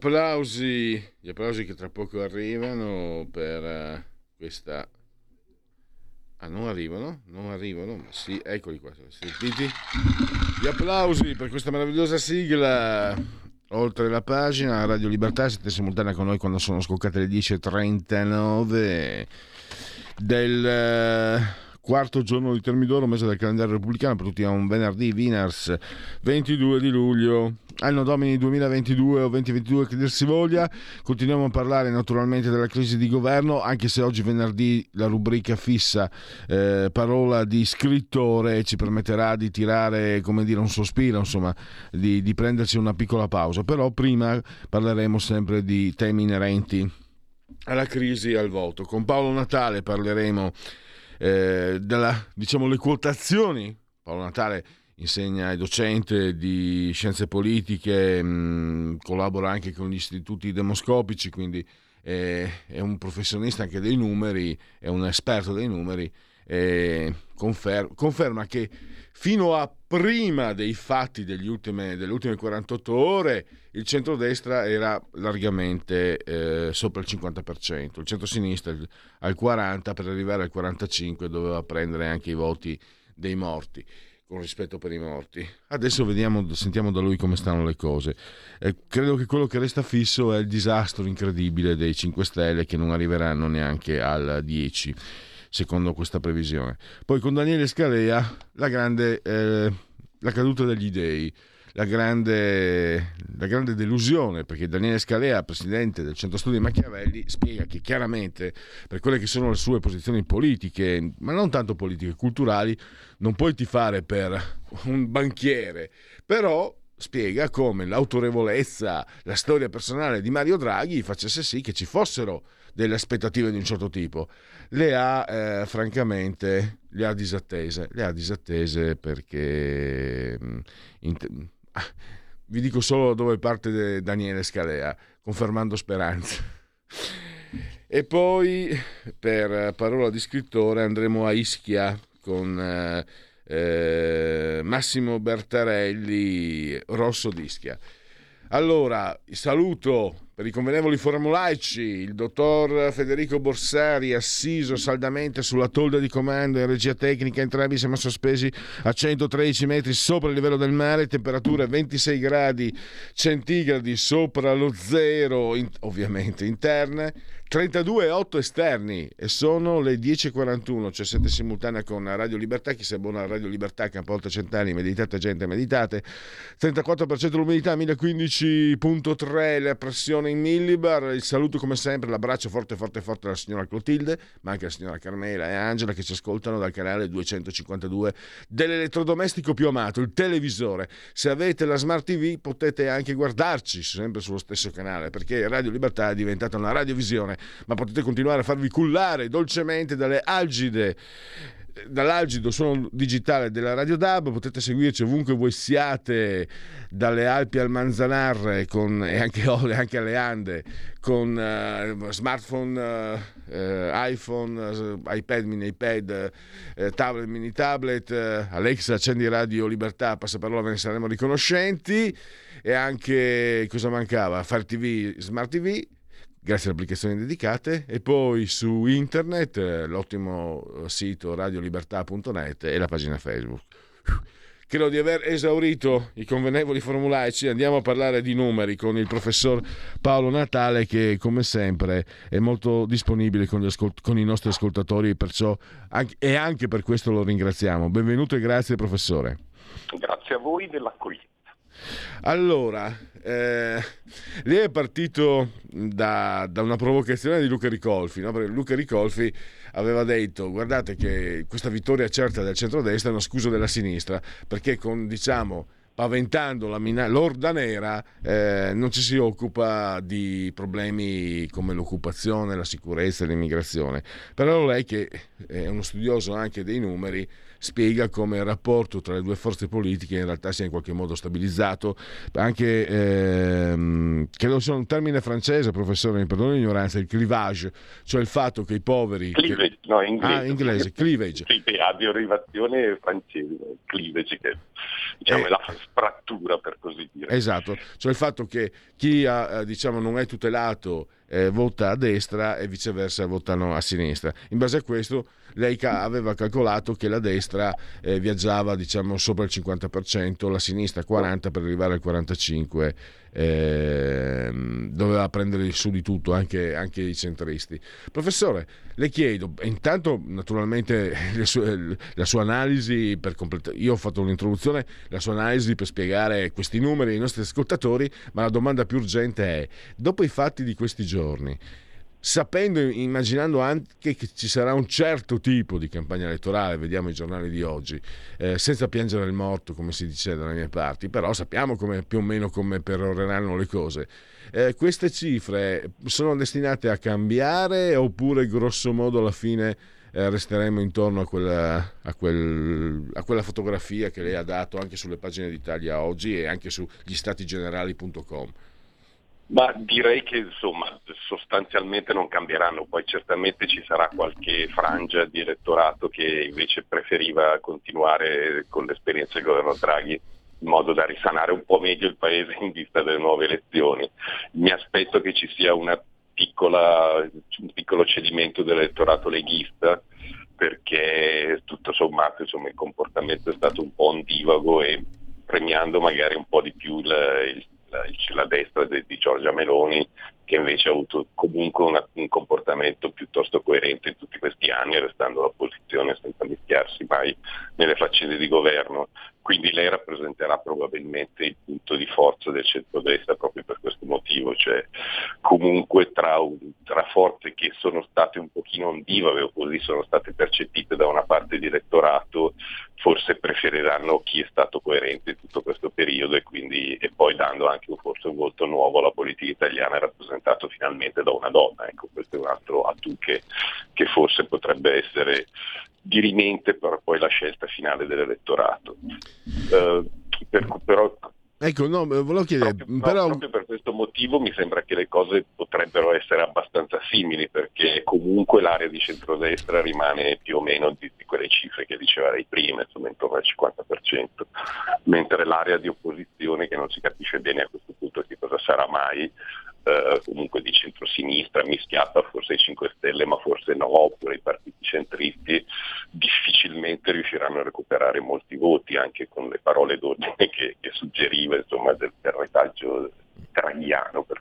Applausi, gli applausi che tra poco arrivano per uh, questa... Ah, non arrivano? Non arrivano? Ma sì, eccoli qua, sentiti? Gli applausi per questa meravigliosa sigla. Oltre la pagina, Radio Libertà, siete simultanea con noi quando sono scoccate le 10.39 del... Uh, quarto giorno di Termidoro, mese del calendario repubblicano, per tutti è un venerdì, Winners, 22 di luglio, anno domini 2022 o 2022 che dir si voglia. Continuiamo a parlare naturalmente della crisi di governo, anche se oggi venerdì la rubrica fissa eh, parola di scrittore ci permetterà di tirare, come dire, un sospiro, insomma, di, di prenderci una piccola pausa. Però prima parleremo sempre di temi inerenti alla crisi e al voto. Con Paolo Natale parleremo eh, della, diciamo, le quotazioni. Paolo Natale insegna, è docente di scienze politiche, mm, collabora anche con gli istituti demoscopici, quindi è, è, un professionista anche dei numeri, è un esperto dei numeri. Confer- conferma che fino a prima dei fatti ultime, delle ultime 48 ore il centrodestra era largamente eh, sopra il 50%, il centrosinistra al 40% per arrivare al 45% doveva prendere anche i voti dei morti con rispetto per i morti. Adesso vediamo, sentiamo da lui come stanno le cose. Eh, credo che quello che resta fisso è il disastro incredibile dei 5 Stelle che non arriveranno neanche al 10 secondo questa previsione. Poi con Daniele Scalea la grande eh, la caduta degli dei la grande, la grande delusione, perché Daniele Scalea, presidente del Centro Studi Machiavelli, spiega che chiaramente per quelle che sono le sue posizioni politiche, ma non tanto politiche, culturali, non puoi tifare per un banchiere, però spiega come l'autorevolezza, la storia personale di Mario Draghi facesse sì che ci fossero delle aspettative di un certo tipo. Le ha eh, francamente le ha disattese, le ha disattese perché mm, in, vi dico solo dove parte Daniele Scalea, confermando speranze. E poi per parola di scrittore andremo a Ischia con eh, eh, Massimo Bertarelli, Rosso d'Ischia. Allora, saluto per i convenevoli formulaici il dottor Federico Borsari, assiso saldamente sulla tolda di comando in regia tecnica, entrambi siamo sospesi a 113 metri sopra il livello del mare, temperature 26 gradi centigradi sopra lo zero, in, ovviamente interne. 32,8 esterni e sono le 10.41, cioè siete simultanea con Radio Libertà, chi si abbona a Radio Libertà, Campovolta Centani, meditate gente, meditate, 34% l'umidità, 1015.3 la pressione in millibar, il saluto come sempre, l'abbraccio forte forte forte alla signora Clotilde, ma anche alla signora Carmela e Angela che ci ascoltano dal canale 252 dell'elettrodomestico più amato, il televisore. Se avete la Smart TV potete anche guardarci sempre sullo stesso canale, perché Radio Libertà è diventata una radiovisione ma potete continuare a farvi cullare dolcemente dalle algide dall'algido suono digitale della Radio DAB, potete seguirci ovunque voi siate, dalle Alpi al Manzanar con, e anche, anche alle Ande, con uh, smartphone, uh, iPhone, uh, iPad, mini iPad, tablet, mini tablet, Alexa, accendi Radio Libertà, passaparola, ve ne saremo riconoscenti. E anche, cosa mancava? Fire TV, Smart TV grazie alle applicazioni dedicate e poi su internet eh, l'ottimo sito radiolibertà.net e la pagina Facebook. Credo di aver esaurito i convenevoli formulaici, andiamo a parlare di numeri con il professor Paolo Natale che come sempre è molto disponibile con, ascolt- con i nostri ascoltatori perciò anche- e anche per questo lo ringraziamo. Benvenuto e grazie professore. Grazie a voi dell'accoglienza. Allora, eh, lei è partito da, da, una provocazione di Luca Ricolfi, no? perché Luca Ricolfi aveva detto guardate che questa vittoria certa del centrodestra è una scusa della sinistra, perché con diciamo paventando la mina- l'orda nera eh, non ci si occupa di problemi come l'occupazione, la sicurezza l'immigrazione. Però lei che è uno studioso anche dei numeri spiega come il rapporto tra le due forze politiche in realtà sia in qualche modo stabilizzato, anche ehm, credo sia un termine francese, professore, mi perdono l'ignoranza, il clivage, cioè il fatto che i poveri... Cleavage, che... no, inglese. Ah, inglese, cleavage. Sì, ha derivazione francese, cleavage, che diciamo, eh, è la frattura per così dire. Esatto, cioè il fatto che chi ha, eh, diciamo, non è tutelato eh, vota a destra e viceversa votano a sinistra. In base a questo lei aveva calcolato che la destra eh, viaggiava diciamo sopra il 50%, la sinistra 40% per arrivare al 45%, eh, doveva prendere su di tutto anche, anche, i centristi. Professore, le chiedo, intanto naturalmente sue, la sua analisi per completare, io ho fatto un'introduzione, la sua analisi per spiegare questi numeri ai nostri ascoltatori, ma la domanda più urgente è, dopo i fatti di questi giorni, sapendo, immaginando anche che ci sarà un certo tipo di campagna elettorale, vediamo i giornali di oggi, eh, senza piangere il morto, come si dice dalle mie parti, però sappiamo più o meno come peroreranno le cose. Eh, queste cifre sono destinate a cambiare oppure grosso modo alla fine eh, resteremo intorno a quella, a, quel, a quella, fotografia che lei ha dato anche sulle pagine d'Italia oggi e anche su gli ma direi che insomma sostanzialmente non cambieranno, poi certamente ci sarà qualche frangia di elettorato che invece preferiva continuare con l'esperienza del governo Draghi in modo da risanare un po' meglio il paese in vista delle nuove elezioni. Mi aspetto che ci sia piccola, un piccolo cedimento dell'elettorato leghista perché tutto sommato insomma, il comportamento è stato un po' ondivago e premiando magari un po' di più il, il la, la destra di, di, Giorgia Meloni che invece ha avuto comunque una, un comportamento piuttosto coerente in tutti questi anni restando all'opposizione senza mischiarsi mai nelle faccende di governo. Quindi lei rappresenterà probabilmente il punto di forza del centro-destra proprio per questo motivo, cioè comunque tra, tra forze che sono state un pochino ondivave o così sono state percepite da una parte di elettorato, forse preferiranno chi è stato coerente in tutto questo periodo e, quindi, e poi dando anche forse un volto nuovo alla politica italiana rappresentato finalmente da una donna. Ecco, questo è un altro atu che, che forse potrebbe essere dirimente per poi la scelta finale dell'elettorato. Uh, per, però Ecco, no, volevo chiedere, proprio, però... no, proprio per questo motivo mi sembra che le cose potrebbero essere abbastanza simili, perché comunque l'area di centrodestra rimane più o meno di, di quelle cifre che diceva lei prima, insomma intorno al 50%, mentre l'area di opposizione, che non si capisce bene a questo punto che cosa sarà mai, eh, comunque di centrosinistra, mischiata forse ai 5 Stelle, ma forse no, oppure i partiti centristi, difficilmente riusciranno a recuperare molti voti, anche con le parole d'ordine che, che suggeriva insomma, del, retaggio draghiano. Per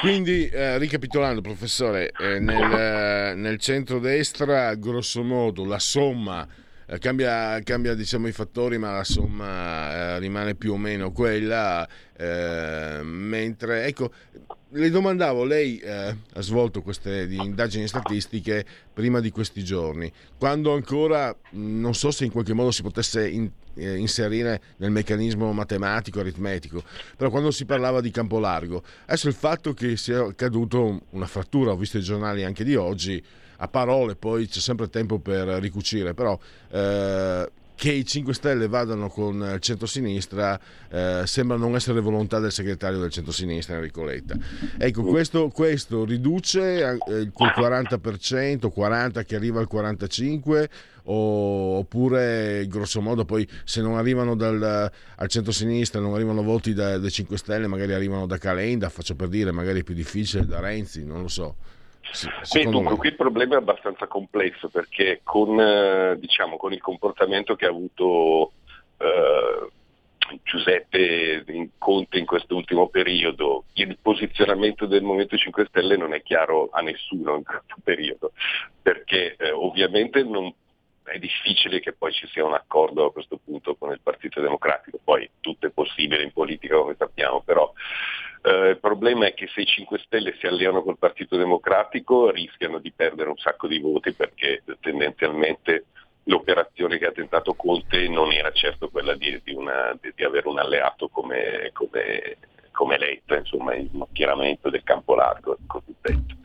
quindi, eh, ricapitolando, professore, eh, nel, eh, nel centro-destra, grosso modo, la somma cambia, cambia diciamo, i fattori, ma la somma eh, rimane più o meno quella. Eh, mentre, ecco, le domandavo, lei eh, ha svolto queste indagini statistiche prima di questi giorni, quando ancora non so se in qualche modo si potesse in, eh, inserire nel meccanismo matematico, aritmetico, però quando si parlava di campo largo, adesso il fatto che sia accaduto una frattura, ho visto i giornali anche di oggi, a parole, poi c'è sempre tempo per ricucire, però eh, che i 5 Stelle vadano con il centro-sinistra eh, sembra non essere volontà del segretario del centro-sinistra Enrico Letta. Ecco, questo, questo riduce eh, quel 40%, 40% che arriva al 45% o, oppure grosso modo poi se non arrivano dal, al centro-sinistra, non arrivano voti dai da 5 Stelle, magari arrivano da Calenda, faccio per dire, magari è più difficile da Renzi, non lo so. Sì, Beh, dunque, qui il problema è abbastanza complesso perché con, eh, diciamo, con il comportamento che ha avuto eh, Giuseppe in Conte in quest'ultimo periodo, il posizionamento del Movimento 5 Stelle non è chiaro a nessuno in questo periodo, perché eh, ovviamente non è difficile che poi ci sia un accordo a questo punto con il Partito Democratico, poi tutto è possibile in politica come sappiamo, però eh, il problema è che se i 5 Stelle si alleano col Partito Democratico rischiano di perdere un sacco di voti perché tendenzialmente l'operazione che ha tentato Conte non era certo quella di, di, una, di, di avere un alleato come, come, come Letta, insomma il macchieramento del campo largo cosiddetto.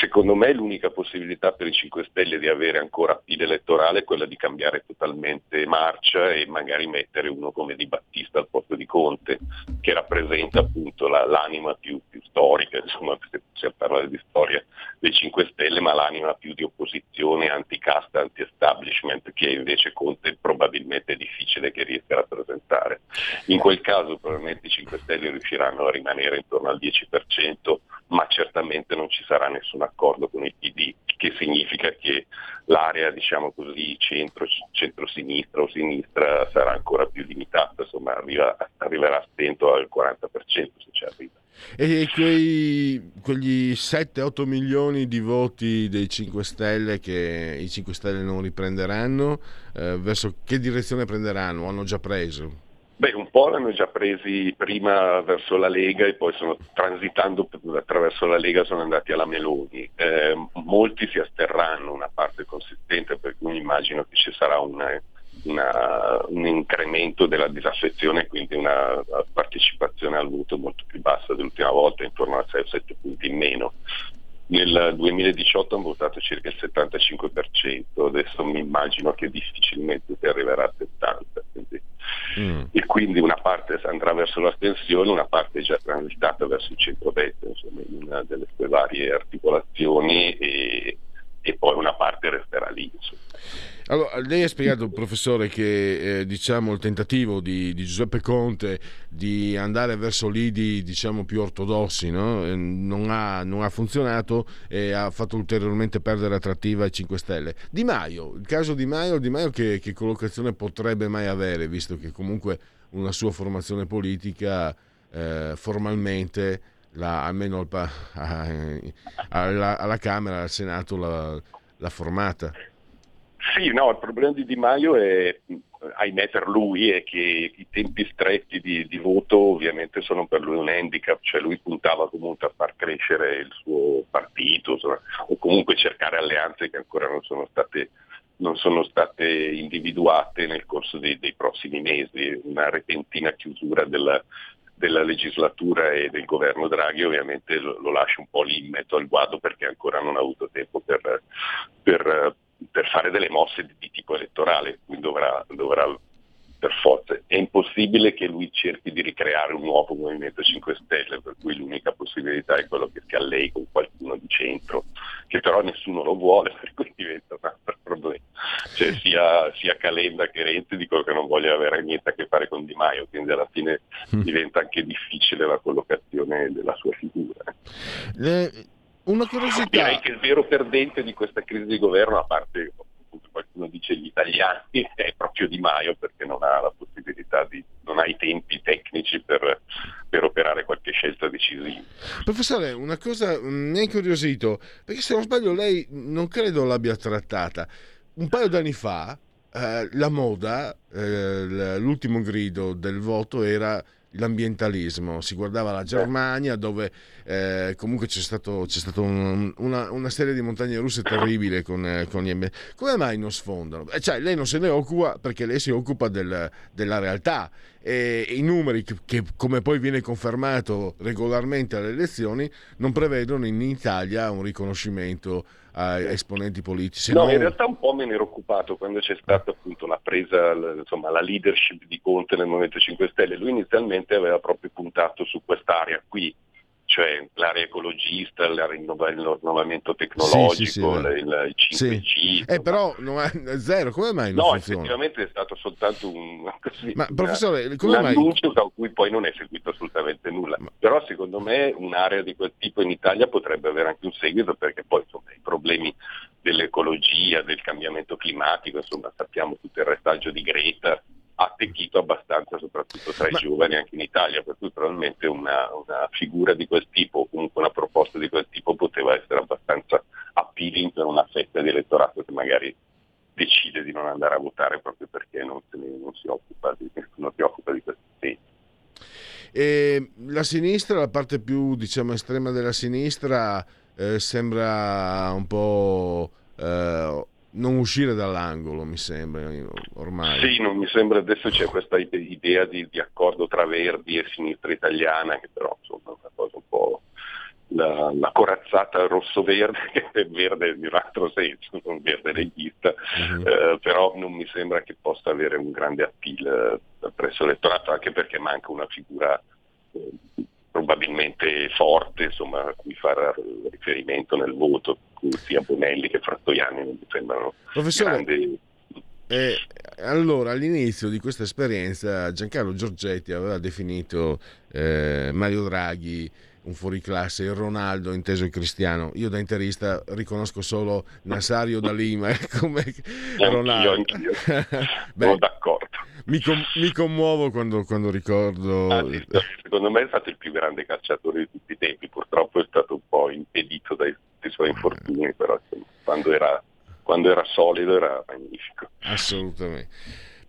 Secondo me l'unica possibilità per i 5 Stelle di avere ancora pile elettorale è quella di cambiare totalmente marcia e magari mettere uno come Di Battista al posto di Conte, che rappresenta appunto la, l'anima più, più, storica, insomma se possiamo parlare di storia dei 5 Stelle, ma l'anima più di opposizione, anti-casta, anti-establishment, che invece Conte probabilmente è difficile che riesca a rappresentare. In quel caso probabilmente i 5 Stelle riusciranno a rimanere intorno al 10%, ma certamente non ci sarà nessun accordo con il PD, che significa che l'area diciamo così centro, centro-sinistra o sinistra sarà ancora più limitata, insomma arriva, arriverà a stento al 40% se ci arriva. E quei, quegli 7-8 milioni di voti dei 5 Stelle che i 5 Stelle non riprenderanno, eh, verso che direzione prenderanno? Hanno già preso? Beh, un po' l'hanno già presi prima verso la Lega e poi sono transitando attraverso la Lega sono andati alla Meloni. Eh, molti si asterranno, una parte consistente, per cui immagino che ci sarà una, una, un incremento della disaffezione, quindi una partecipazione al voto molto più bassa dell'ultima volta, intorno a 6-7 punti in meno. Nel 2018 hanno votato circa il 75%, adesso mi immagino che difficilmente si arriverà a 70%. Quindi mm. e quindi una parte andrà verso l'astensione, una parte è già transitata verso il centro-destra, insomma, in una delle sue varie articolazioni e, e poi una parte resterà lì. Allora, lei ha spiegato, professore, che eh, diciamo, il tentativo di, di, Giuseppe Conte di andare verso lidi diciamo, più ortodossi no? Non, ha, non, ha, funzionato e ha fatto ulteriormente perdere attrattiva ai 5 Stelle. Di Maio, il caso Di Maio, Di Maio che, che collocazione potrebbe mai avere, visto che comunque una sua formazione politica eh, formalmente, la, almeno al, alla, alla, Camera, al Senato, l'ha formata? Sì, no, il problema di Di Maio è, ahimè per lui, è che i tempi stretti di, di, voto ovviamente sono per lui un handicap, cioè lui puntava comunque a far crescere il suo partito insomma, o comunque cercare alleanze che ancora non sono state, non sono state individuate nel corso dei, dei, prossimi mesi, una repentina chiusura della, della legislatura e del governo Draghi ovviamente lo, lo, lascia un po' lì in mezzo al guado perché ancora non ha avuto tempo per, per per fare delle mosse di, di tipo elettorale, quindi dovrà, dovrà per forza. È impossibile che lui cerchi di ricreare un nuovo Movimento 5 Stelle, per cui l'unica possibilità è quello che si allei con qualcuno di centro, che però nessuno lo vuole, per cui diventa un altro problema. Cioè sia, sia Calenda che Renzi dicono che non vogliono avere niente a che fare con Di Maio, quindi alla fine mm. diventa anche difficile la collocazione della sua figura. Le una curiosità. Direi che il vero perdente di questa crisi di governo, a parte qualcuno dice gli italiani, è proprio Di Maio perché non ha la possibilità di, non ha i tempi tecnici per, per operare qualche scelta decisiva. Professore, una cosa mi ha incuriosito, perché se non sbaglio lei non credo l'abbia trattata. Un paio d'anni fa eh, la moda, eh, l'ultimo grido del voto era l'ambientalismo, si guardava la Germania dove eh, comunque c'è stato un, una, una, serie di montagne russe terribile con, eh, con gli ambienti. Come mai non sfondano? Eh, cioè, lei non se ne occupa perché lei si occupa del, della realtà e i numeri che, che, come poi viene confermato regolarmente alle elezioni non prevedono in Italia un riconoscimento a esponenti politici. No, no, in realtà un po' me ne ero occupato quando c'è stata appunto la presa, insomma, la leadership di Conte nel Movimento 5 Stelle. Lui inizialmente aveva proprio puntato su quest'area qui, cioè l'area ecologista, il rinnovamento tecnologico, sì, sì, sì, il, il 5G. Eh, però non è zero, come mai non no, funziona? effettivamente è stato soltanto un, così, Ma, professore, come un mai... annuncio da cui poi non è seguito assolutamente nulla. Ma... Però secondo me un'area di quel tipo in Italia potrebbe avere anche un seguito perché poi insomma, i problemi dell'ecologia, del cambiamento climatico, insomma sappiamo tutto il restaggio di Greta, attecchito abbastanza soprattutto tra i Ma... giovani anche in Italia, per cui probabilmente una, una, figura di quel tipo o comunque una proposta di quel tipo poteva essere abbastanza appealing per una fetta di elettorato che magari decide di non andare a votare proprio perché non, ne, non si occupa di, nessuno si occupa di questi temi. E la sinistra, la parte più diciamo, estrema della sinistra, eh, sembra un po' eh, non uscire dall'angolo, mi sembra ormai. Sì, non mi sembra adesso c'è questa idea di, di accordo tra Verdi e sinistra italiana, che però insomma è una cosa un po' la, la corazzata rosso-verde, che è verde in un altro senso, non verde leghista, uh-huh. eh, però non mi sembra che possa avere un grande appeal eh, presso l'elettorato, anche perché manca una figura eh, probabilmente forte insomma, a cui fare riferimento nel voto, sia Bonelli che Frattoiani non mi sembrano Professore, grandi. Eh, allora, all'inizio di questa esperienza Giancarlo Giorgetti aveva definito eh, Mario Draghi un fuoriclasse, il Ronaldo inteso il cristiano. Io da interista riconosco solo Nasario da Lima come Ronaldo. Anch'io, anch'io. Beh, d'accordo. Mi, com- mi, commuovo quando, quando ricordo. Ah, sì, secondo me è stato il più grande calciatore di tutti i tempi, purtroppo è stato un po' impedito dai, dai suoi infortuni, però quando, era, quando era solido era magnifico. Assolutamente.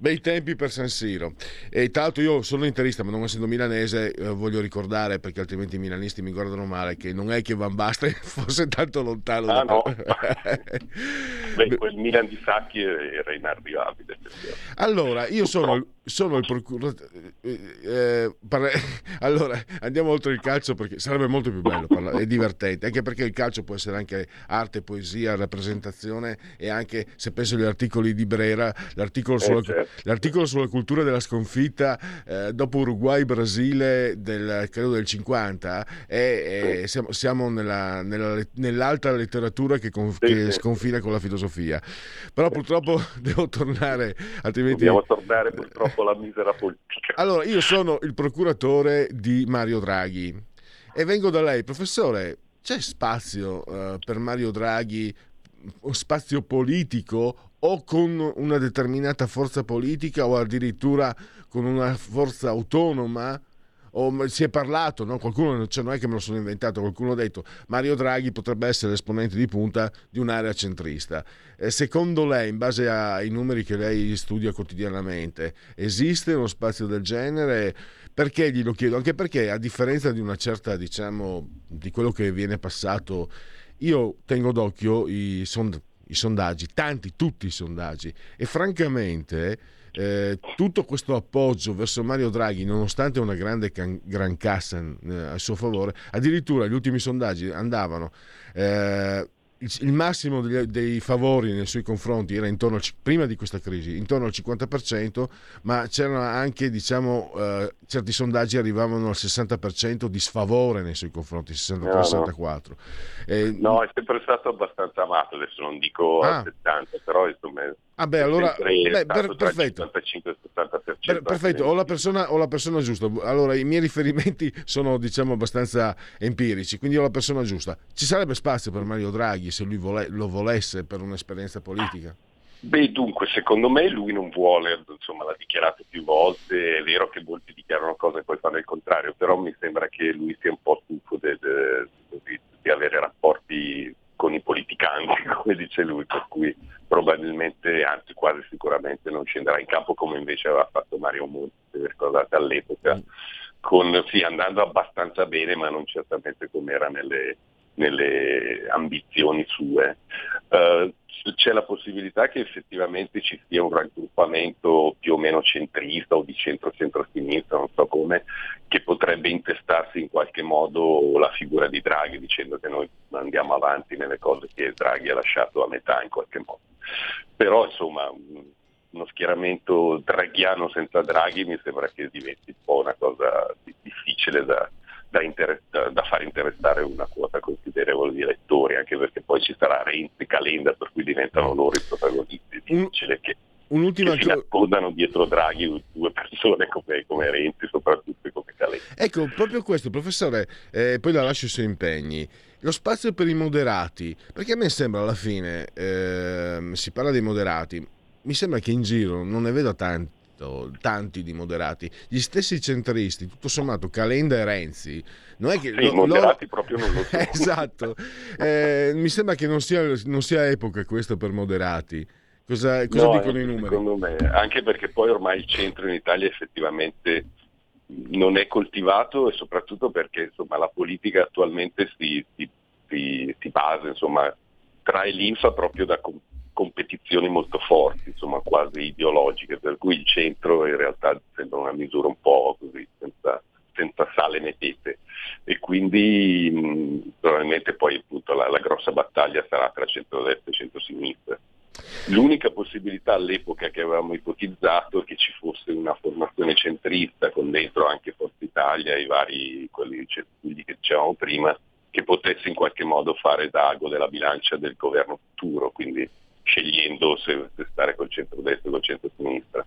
Bei tempi per San Siro. E tra l'altro io sono interista, ma non essendo milanese, eh, voglio ricordare, perché altrimenti i milanisti mi guardano male, che non è che Van Basten fosse tanto lontano. Ah, da... no. Beh, quel Milan di Sacchi era inarrivabile. Allora, io sono, sono il procuratore... Eh, eh, parla... allora, andiamo oltre il calcio perché sarebbe molto più bello parlare, è divertente, anche perché il calcio può essere anche arte, poesia, rappresentazione e anche, se penso agli articoli di Brera, l'articolo sulla... Eh, certo. l'articolo sulla cultura della sconfitta eh, dopo Uruguay-Brasile del, credo del 50 e, e siamo, siamo nella, nella, nell'alta letteratura che, con, che sconfina con la filosofia. Però purtroppo devo tornare, altrimenti... Dobbiamo tornare purtroppo alla misera politica. Allora, io sono il procuratore di Mario Draghi e vengo da lei, professore. C'è spazio uh, per Mario Draghi, spazio politico o con una determinata forza politica o addirittura con una forza autonoma? O si è parlato, no? qualcuno, cioè non è che me lo sono inventato, qualcuno ha detto Mario Draghi potrebbe essere l'esponente di punta di un'area centrista. Eh, secondo lei, in base ai numeri che lei studia quotidianamente, esiste uno spazio del genere? Perché glielo chiedo? Anche perché a differenza di una certa, diciamo, di quello che viene passato, io tengo d'occhio i sondaggi i sondaggi, tanti, tutti i sondaggi e francamente eh, tutto questo appoggio verso Mario Draghi, nonostante una grande can- gran cassa eh, a suo favore, addirittura gli ultimi sondaggi andavano eh, il massimo dei, dei, favori nei suoi confronti era intorno al, prima di questa crisi intorno al 50% ma c'erano anche diciamo eh, certi sondaggi arrivavano al 60% di sfavore nei suoi confronti 63-64 no, no. Eh, no è sempre stato abbastanza amato adesso non dico ah. al 70 però insomma Ah beh, allora beh, per, perfetto. 55, per, perfetto, ho la, persona, ho la, persona, giusta. Allora, i miei riferimenti sono diciamo abbastanza empirici, quindi ho la persona giusta. Ci sarebbe spazio per Mario Draghi se lui vole, lo volesse per un'esperienza politica? Beh, dunque, secondo me lui non vuole, insomma, l'ha dichiarato più volte, è vero che molti dichiarano cose e poi fanno il contrario, però mi sembra che lui sia un po' stufo di, di avere rapporti con i politicanti, come dice lui, per cui probabilmente, anzi quasi sicuramente non scenderà in campo come invece aveva fatto Mario Monti, se ricordate all'epoca, con, sì, andando abbastanza bene, ma non certamente come era nelle, nelle ambizioni sue. Uh, c'è la possibilità che effettivamente ci sia un raggruppamento più o meno centrista o di centro-centro-sinistra, non so come, che potrebbe intestarsi in qualche modo la figura di Draghi dicendo che noi andiamo avanti nelle cose che Draghi ha lasciato a metà in qualche modo. Però insomma uno schieramento draghiano senza Draghi mi sembra che diventi un po' una cosa difficile da, da, inter- da, far interessare una quota considerevole di elettori, anche perché poi ci sarà Renzi, Calenda, per cui diventano loro i protagonisti. Difficile che, Un'ultima che si nascondano dietro Draghi due persone come, come Renzi, soprattutto come Calenda. Ecco, proprio questo, professore, eh, poi la lascio i suoi impegni. Lo spazio per i moderati, perché a me sembra alla fine, eh, si parla dei moderati, mi sembra che in giro non ne vedo tanti tanti di moderati. Gli stessi centristi, tutto sommato, Calenda e Renzi, non è che... Sì, lo, moderati loro... proprio non lo sono. esatto. Eh, mi sembra che non sia, non sia epoca questa per moderati Cosa, cosa no, dicono i numeri? Secondo me, anche perché poi ormai il centro in Italia effettivamente non è coltivato e soprattutto perché insomma, la politica attualmente si, si, si, si basa, insomma, trae l'infa proprio da competizioni molto forti, insomma, quasi ideologiche, per cui il centro in realtà sembra una misura un po' così, senza, senza sale né pepe. E quindi mh, probabilmente poi appunto la, la grossa battaglia sarà tra centrodestra e centrosinistra. L'unica possibilità all'epoca che avevamo ipotizzato è che ci fosse una formazione centrista con dentro anche Forza Italia e i vari quelli, quelli che dicevamo prima, che potesse in qualche modo fare d'ago della bilancia del governo futuro, quindi scegliendo se, se stare col centro-destra o col centro-sinistra.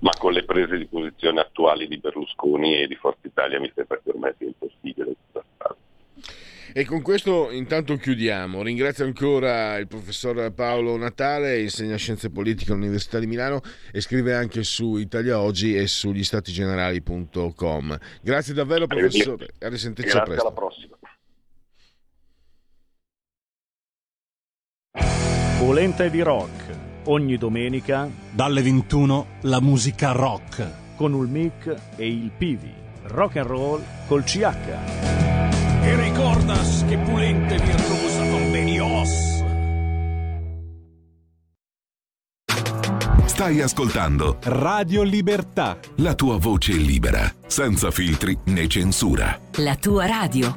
Ma con le prese di posizione attuali di Berlusconi e di Forza Italia mi sembra che ormai sia impossibile e con questo intanto chiudiamo. Ringrazio ancora il professor Paolo Natale, insegna scienze politiche all'Università di Milano e scrive anche su Italia Oggi e sugli statigenerali.com. Grazie davvero professore, a risentirci Grazie presto. alla prossima. Polenta di rock, ogni domenica Dalle 21 la musica rock. con il mic e il Pivi. Rock and roll col CH. E recordas che pulente virtuosa convenios. Stai ascoltando Radio Libertà. la tua voce libera, senza filtri né censura. La tua radio.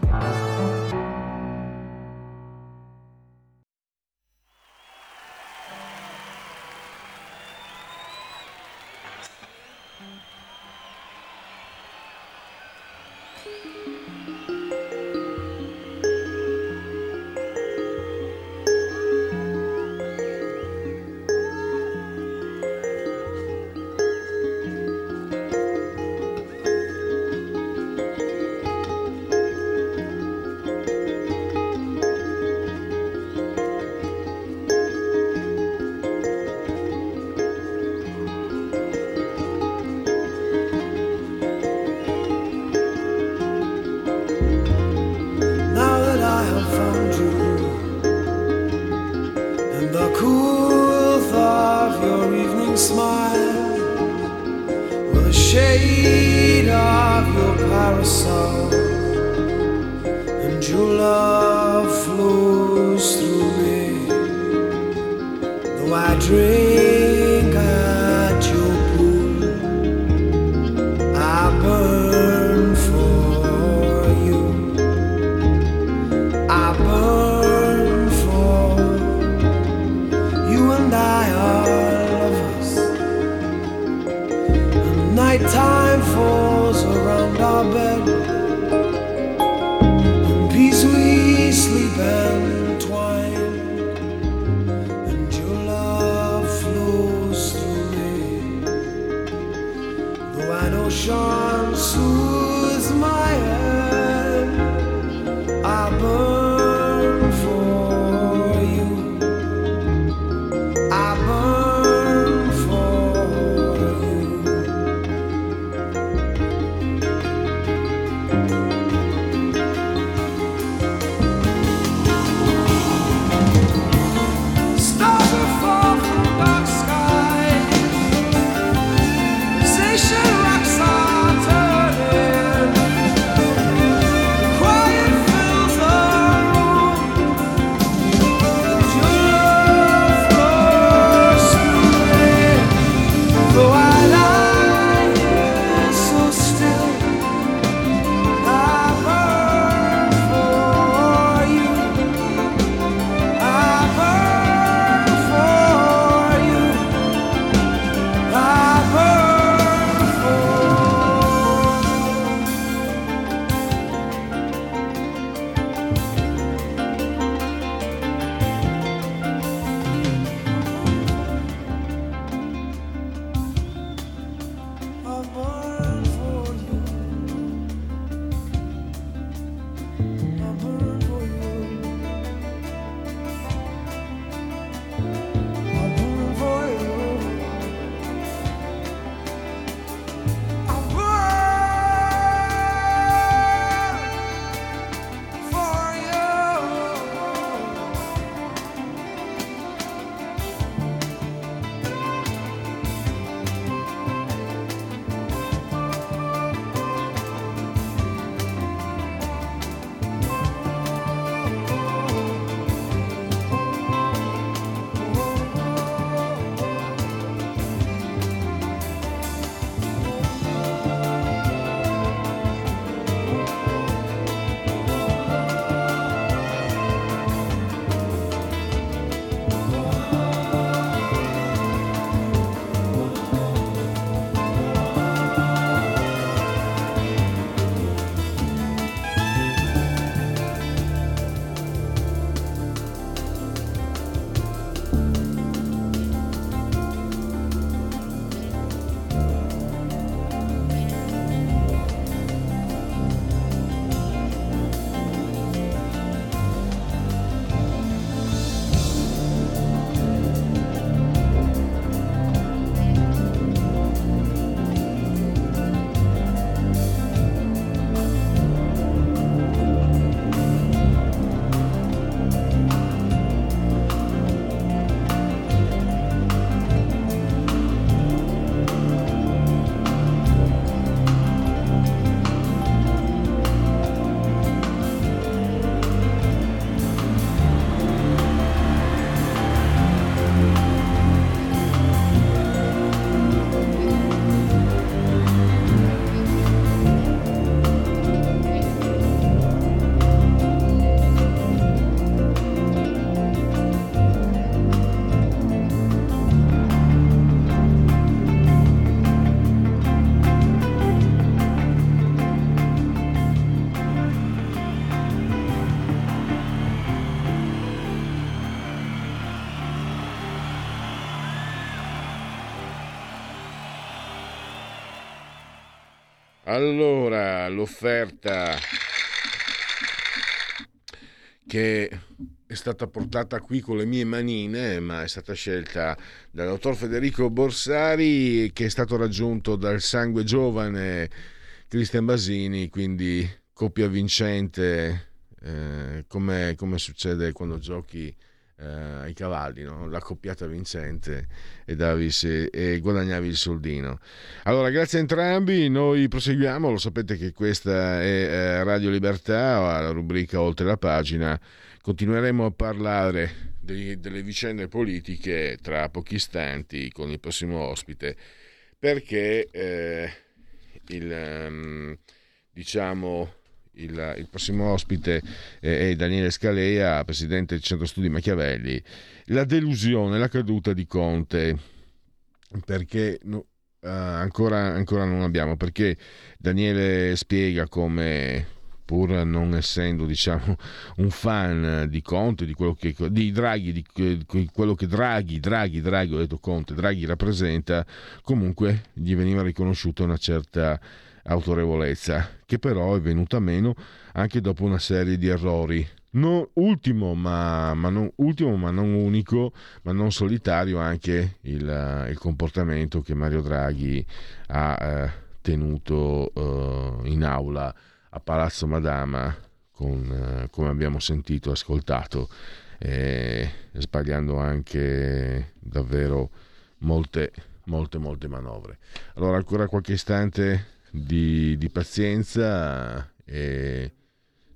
Allora, l'offerta che è stata portata qui con le mie manine, ma è stata scelta dal dottor Federico Borsari, che è stato raggiunto dal sangue giovane Cristian Basini, quindi coppia vincente, eh, come, come succede quando giochi eh, ai cavalli, no? la coppiata vincente e, Davis, e, guadagnavi il soldino. Allora, grazie a entrambi, noi proseguiamo, lo sapete che questa è eh, Radio Libertà, la rubrica Oltre la pagina, continueremo a parlare dei, delle vicende politiche tra pochi istanti con il prossimo ospite, perché eh, il, um, diciamo il, il prossimo ospite è Daniele Scalea, presidente del Centro Studi Machiavelli. La delusione, la caduta di Conte, perché no, uh, ancora, ancora non abbiamo, perché Daniele spiega come pur non essendo diciamo, un fan di Conte, di quello che di Draghi, di, di quello che Draghi, Draghi, Draghi, ho detto Conte, Draghi rappresenta, comunque gli veniva riconosciuta una certa autorevolezza, che però è venuta meno anche dopo una serie di errori. Non, ultimo, ma, ma non, ultimo, ma non unico, ma non solitario, anche il, il comportamento che Mario Draghi ha eh, tenuto eh, in aula a Palazzo Madama, con, eh, come abbiamo sentito ascoltato, sbagliando anche davvero molte, molte, molte manovre. Allora, ancora qualche istante di, di pazienza e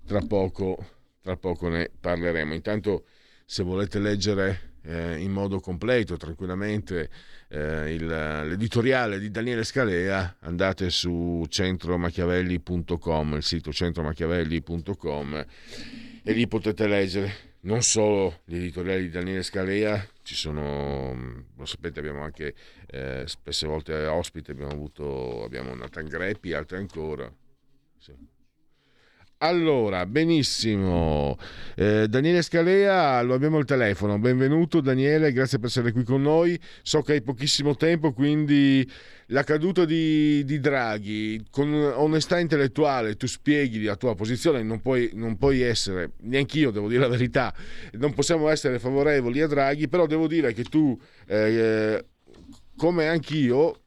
tra poco, tra poco ne parleremo. Intanto se volete leggere eh, in modo completo, tranquillamente, eh, il, l'editoriale di Daniele Scalea, andate su centromachiavelli.com, il sito centromachiavelli.com e lì potete leggere non solo gli editoriali di Daniele Scalea, ci sono, lo sapete, abbiamo anche eh, spesse volte ospite, abbiamo avuto abbiamo Nathan Greppi, altri ancora. Sì. Allora, benissimo. Eh, Daniele Scalea, lo abbiamo al telefono. Benvenuto Daniele, grazie per essere qui con noi. So che hai pochissimo tempo, quindi la caduta di, di Draghi, con onestà intellettuale, tu spieghi la tua posizione, non puoi, non puoi essere, neanch'io devo dire la verità, non possiamo essere favorevoli a Draghi, però devo dire che tu, eh, come anch'io,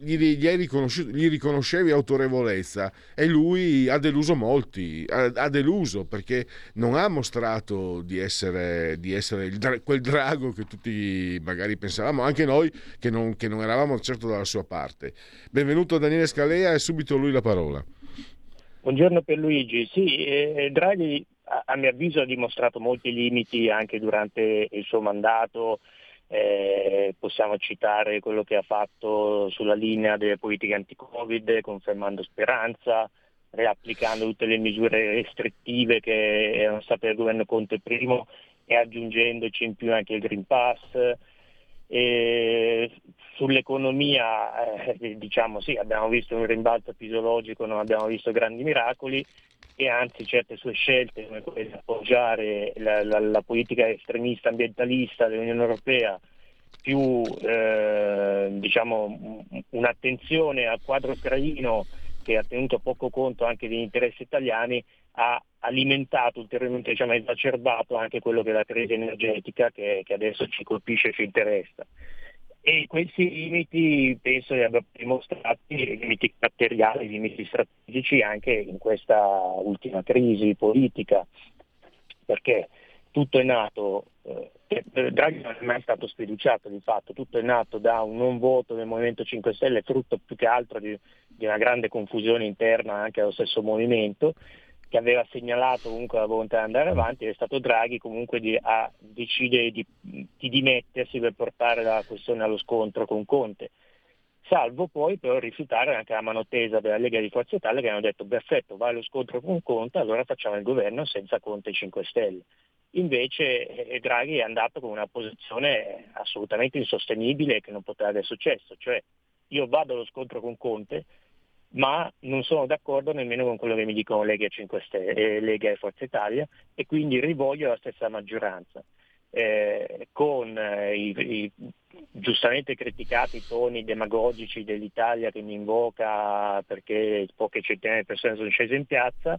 gli, gli, gli, riconoscevi autorevolezza e lui ha deluso molti, ha, ha deluso perché non ha mostrato di essere, di essere il, quel drago che tutti magari pensavamo, anche noi che non, che non eravamo certo dalla sua parte. Benvenuto Daniele Scalea e subito lui la parola. Buongiorno per Luigi, sì, eh, Draghi a, a mio avviso ha dimostrato molti limiti anche durante il suo mandato, eh, possiamo citare quello che ha fatto sulla linea delle politiche anti-Covid, confermando speranza, riapplicando tutte le misure restrittive che erano state dal governo Conte primo e aggiungendoci in più anche il Green Pass. E sull'economia eh, diciamo sì, abbiamo visto un rimbalzo fisiologico, non abbiamo visto grandi miracoli e anzi certe sue scelte come quelle di appoggiare la, la, la politica estremista ambientalista dell'Unione Europea più eh, diciamo, un'attenzione al quadro ucraino che ha tenuto poco conto anche degli interessi italiani, ha alimentato ulteriormente, diciamo, esacerbato anche quello che è la crisi energetica che, che adesso ci colpisce e ci interessa. E questi limiti penso li abbia dimostrati, limiti caratteriali, limiti strategici anche in questa ultima crisi politica, perché tutto è nato, eh, Draghi non è mai stato sfiduciato di fatto, tutto è nato da un non voto del Movimento 5 Stelle, frutto più che altro di, di una grande confusione interna anche allo stesso movimento, che aveva segnalato comunque la volontà di andare avanti è stato Draghi comunque di, a decidere di, di, dimettersi per portare la questione allo scontro con Conte. Salvo poi però rifiutare anche la mano tesa della Lega di Forza Italia che hanno detto perfetto, vai allo scontro con Conte, allora facciamo il governo senza Conte 5 Stelle. Invece eh, Draghi è andato con una posizione assolutamente insostenibile che non poteva aver successo, cioè io vado allo scontro con Conte, ma non sono d'accordo nemmeno con quello che mi dicono Lega e, 5 Stelle, eh, Lega e Forza Italia e quindi rivoglio la stessa maggioranza. eh, con eh, i, i, giustamente criticati toni demagogici dell'Italia che mi invoca perché poche centinaia di persone sono scese in piazza,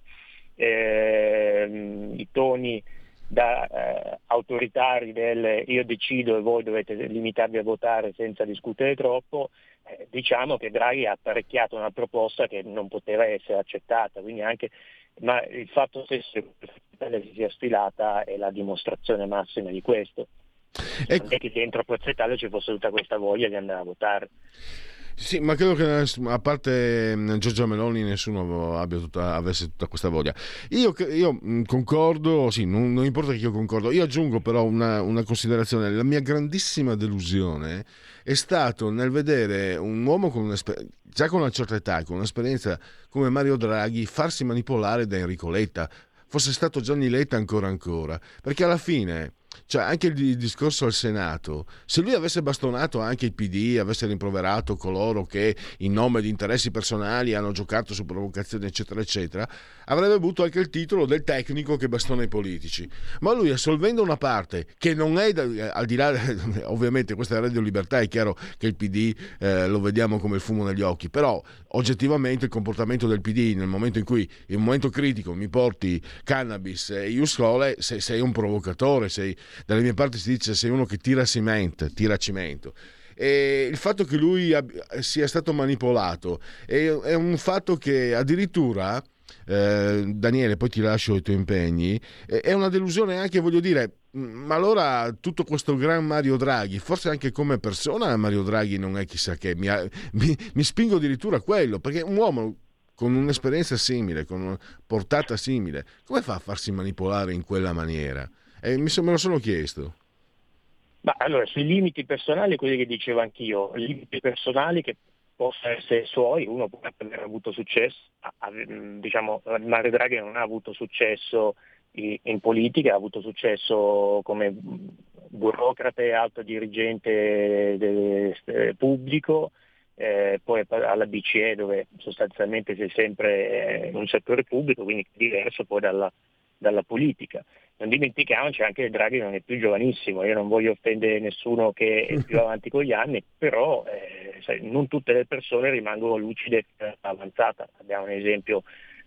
eh, i toni da eh, autoritari del io decido e voi dovete limitarvi a votare senza discutere troppo, eh, diciamo che Draghi ha apparecchiato una proposta che non poteva essere accettata, quindi anche, ma il fatto stesso che si sia sfilata è la dimostrazione massima di questo. Ecco. Non è che dentro a Forza Italia ci fosse tutta questa voglia di andare a votare. Sì, ma credo che a parte mm, Giorgia Meloni nessuno tutta, avesse tutta questa voglia. Io, io mm, concordo, sì, non, non, importa che io concordo, io aggiungo però una, una, considerazione. La mia grandissima delusione è stato nel vedere un uomo con già con una certa età, con un'esperienza come Mario Draghi, farsi manipolare da Enrico Letta. Fosse stato Gianni Letta ancora ancora, perché alla fine cioè, anche il discorso al Senato, se lui avesse bastonato anche il PD, avesse rimproverato coloro che in nome di interessi personali hanno giocato su provocazioni, eccetera, eccetera, avrebbe avuto anche il titolo del tecnico che bastona i politici. Ma lui, assolvendo una parte che non è, al di là, ovviamente questa è Radio Libertà, è chiaro che il PD eh, lo vediamo come il fumo negli occhi, però oggettivamente il comportamento del PD nel momento in cui, in un momento critico, mi porti cannabis e Iuscole, sei, sei un provocatore, sei dalle mie parti si dice sei uno che tira cemento, tira cemento. E il fatto che lui sia stato manipolato è un fatto che addirittura eh, Daniele, poi ti lascio i tuoi impegni, è una delusione anche, voglio dire, ma allora tutto questo gran Mario Draghi, forse anche come persona Mario Draghi non è chissà che, mi, mi, mi spingo addirittura a quello, perché un uomo con un'esperienza simile, con una portata simile, come fa a farsi manipolare in quella maniera? Eh, mi me lo sono chiesto. Ma allora, sui limiti personali, quelli che dicevo anch'io, limiti personali che possono essere suoi, uno può aver avuto successo, diciamo Mario Draghi non ha avuto successo in politica, ha avuto successo come burocrate, alto dirigente del pubblico, eh, poi alla BCE dove sostanzialmente sei sempre in un settore pubblico, quindi diverso poi dalla, dalla politica non dimentichiamoci anche che Draghi non è più giovanissimo, io non voglio offendere nessuno che è più avanti con gli anni, però eh, sai, non tutte le persone rimangono lucide e avanzata. Abbiamo un esempio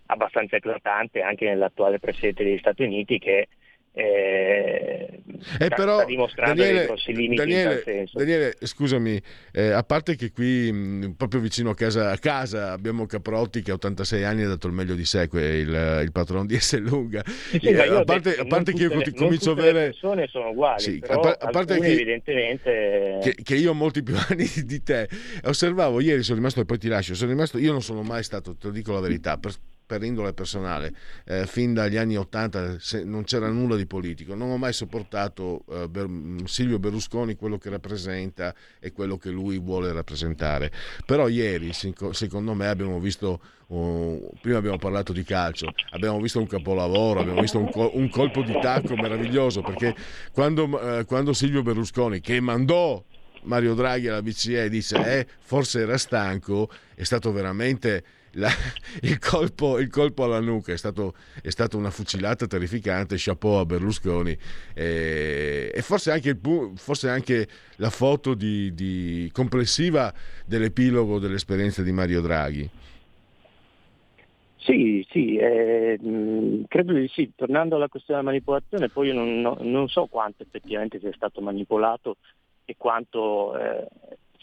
abbastanza eclatante anche nell'attuale Presidente degli Stati Uniti che eh, eh però, dimostrando Daniele, grossi limiti Daniele, Daniele scusami, eh, a parte che qui mh, proprio vicino a casa, a casa, abbiamo Caprotti che a 86 anni ha dato il meglio di sé, il, il patron di S. Lunga. Sì, sì, eh, a parte, a parte che io le, comincio a avere... Le persone sono uguali, sì, a, a, parte che, evidentemente... Che, che, io ho molti più anni di te. Osservavo, ieri sono rimasto e poi ti lascio, sono rimasto, io non sono mai stato, te lo dico la verità, per, per indole personale, eh, fin dagli anni Ottanta non c'era nulla di politico, non ho mai sopportato eh, Ber- Silvio Berlusconi, quello che rappresenta e quello che lui vuole rappresentare. Però ieri, secondo me, abbiamo visto, uh, prima abbiamo parlato di calcio, abbiamo visto un capolavoro, abbiamo visto un, col- un colpo di tacco meraviglioso, perché quando, eh, quando Silvio Berlusconi, che mandò Mario Draghi alla BCE, disse eh, forse era stanco, è stato veramente la, il, colpo, il, colpo, alla nuca è, stato, è stata una fucilata terrificante, chapeau a Berlusconi e, e forse, anche forse, anche la foto di, di complessiva dell'epilogo dell'esperienza di Mario Draghi. Sì, sì, eh, credo di sì. Tornando alla questione della manipolazione, poi io non, non so quanto effettivamente sia stato manipolato e quanto eh,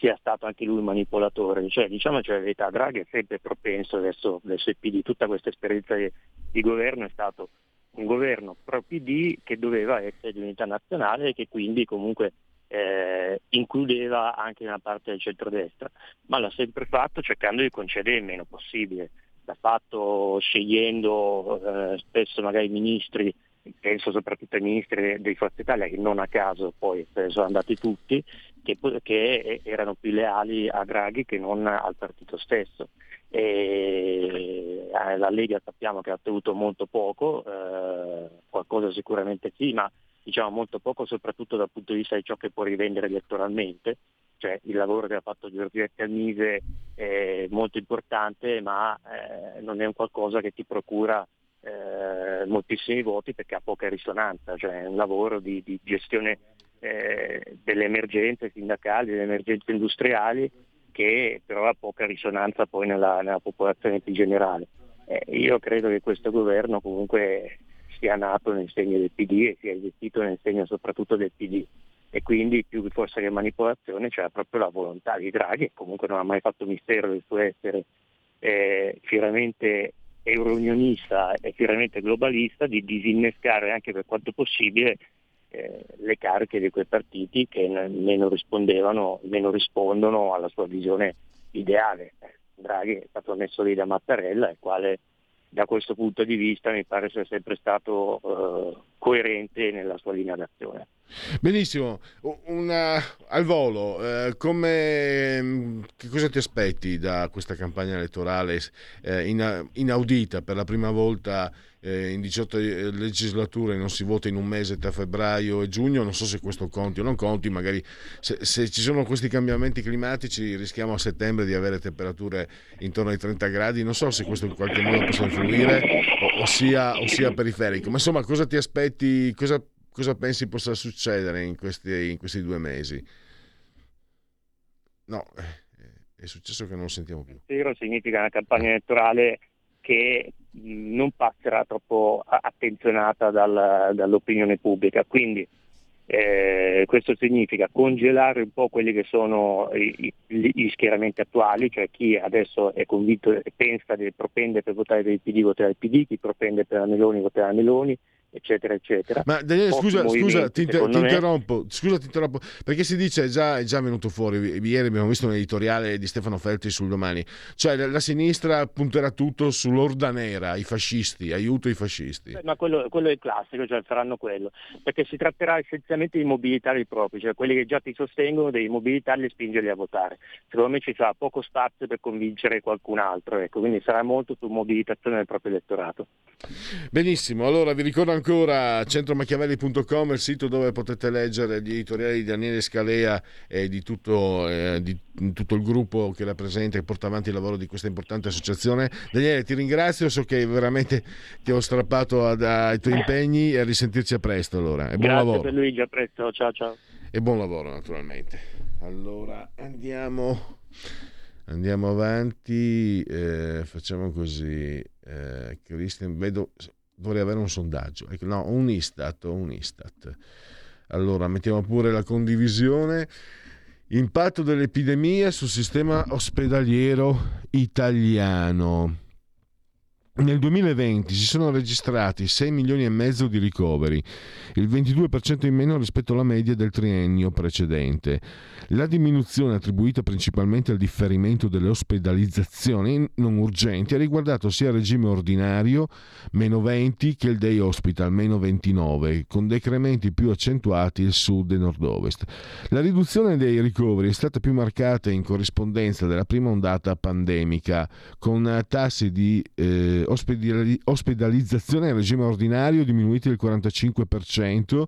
sia stato anche lui manipolatore. Cioè, diciamoci la verità, Draghi è sempre propenso verso, verso il PD, tutta questa esperienza di, di governo è stato un governo pro PD che doveva essere di unità nazionale e che quindi comunque eh, includeva anche una parte del centrodestra, ma l'ha sempre fatto cercando di concedere il meno possibile. L'ha fatto scegliendo eh, spesso magari ministri penso soprattutto ai ministri di Forza Italia che non a caso poi sono andati tutti, che, che erano più leali a Draghi che non al partito stesso. E eh, la Lega sappiamo che ha ottenuto molto poco, eh, qualcosa sicuramente sì, ma diciamo molto poco soprattutto dal punto di vista di ciò che può rivendere elettoralmente, cioè il lavoro che ha fatto Giorgetti al Mise è molto importante ma eh, non è un qualcosa che ti procura eh, moltissimi voti perché ha poca risonanza, cioè è un lavoro di, di gestione eh, delle emergenze sindacali, delle emergenze industriali che però ha poca risonanza poi nella, nella popolazione più generale. Eh, io credo che questo governo comunque sia nato nel segno del PD e sia esistito nel segno soprattutto del PD e quindi più forse che manipolazione c'era proprio la volontà di Draghi, che comunque non ha mai fatto mistero del suo essere eh, fieramente eurounionista e fieramente globalista, di disinnescare anche per quanto possibile eh, le cariche di quei partiti che meno rispondevano, meno rispondono alla sua visione ideale. Eh, Draghi è stato messo lì da Mattarella, il quale da questo punto di vista mi pare sia sempre stato eh, coerente nella sua linea d'azione. Benissimo, Una, al volo, eh, come, che cosa ti aspetti da questa campagna elettorale eh, inaudita per la prima volta eh, in 18 eh, legislature non si vota in un mese tra febbraio e giugno, non so se questo conti o non conti, magari se, se, ci sono questi cambiamenti climatici rischiamo a settembre di avere temperature intorno ai 30 gradi, non so se questo in qualche modo possa influire o, o, sia, o sia periferico, ma insomma cosa ti aspetti, cosa, cosa pensi possa succedere in questi, in questi due mesi? No, eh, è successo che non lo sentiamo più. Zero significa una campagna elettorale che non passerà troppo attenzionata dal, dall'opinione pubblica. Quindi eh, questo significa congelare un po' quelli che sono i, gli schieramenti attuali, cioè chi adesso è convinto e pensa di propende per votare per il PD voterà il PD, chi propende per la Meloni voterà la Meloni, eccetera, eccetera. Ma Daniele, scusa, scusa, ti, inter- ti interrompo, scusa, ti interrompo, perché si dice, è già, è già venuto fuori, ieri abbiamo visto un editoriale di Stefano Feltri sul domani, cioè la, la sinistra punterà tutto sull'orda nera, i fascisti, aiuto i fascisti. ma quello, quello, è il classico, cioè faranno quello, perché si tratterà essenzialmente di mobilitare i propri, cioè quelli che già ti sostengono devi mobilitarli e spingerli a votare. Secondo me ci sarà poco spazio per convincere qualcun altro, ecco, quindi sarà molto su mobilitazione del proprio elettorato. Benissimo, allora vi ricordo ancora centromachiavelli.com, il sito dove potete leggere gli editoriali di Daniele Scalea e di tutto, eh, di tutto, il gruppo che rappresenta e porta avanti il lavoro di questa importante associazione. Daniele, ti ringrazio, so che veramente ti ho strappato ad, ai tuoi impegni e a risentirci a presto allora. E buon Grazie lavoro. per Luigi, a presto, ciao ciao. E buon lavoro naturalmente. Allora andiamo, andiamo avanti, eh, facciamo così. Eh, Christian, vedo vorrei avere un sondaggio. No, un Istat, un Istat. Allora, mettiamo pure la condivisione. Impatto dell'epidemia sul sistema ospedaliero italiano. Nel 2020 si sono registrati 6 milioni e mezzo di ricoveri, il 22% in meno rispetto alla media del triennio precedente. La diminuzione attribuita principalmente al differimento delle ospedalizzazioni non urgenti ha riguardato sia il regime ordinario, meno 20, che il day hospital, meno 29, con decrementi più accentuati al sud e nord-ovest. La riduzione dei ricoveri è stata più marcata in corrispondenza della prima ondata pandemica, con tassi di eh, ospedalizzazione in regime ordinario diminuiti del 45%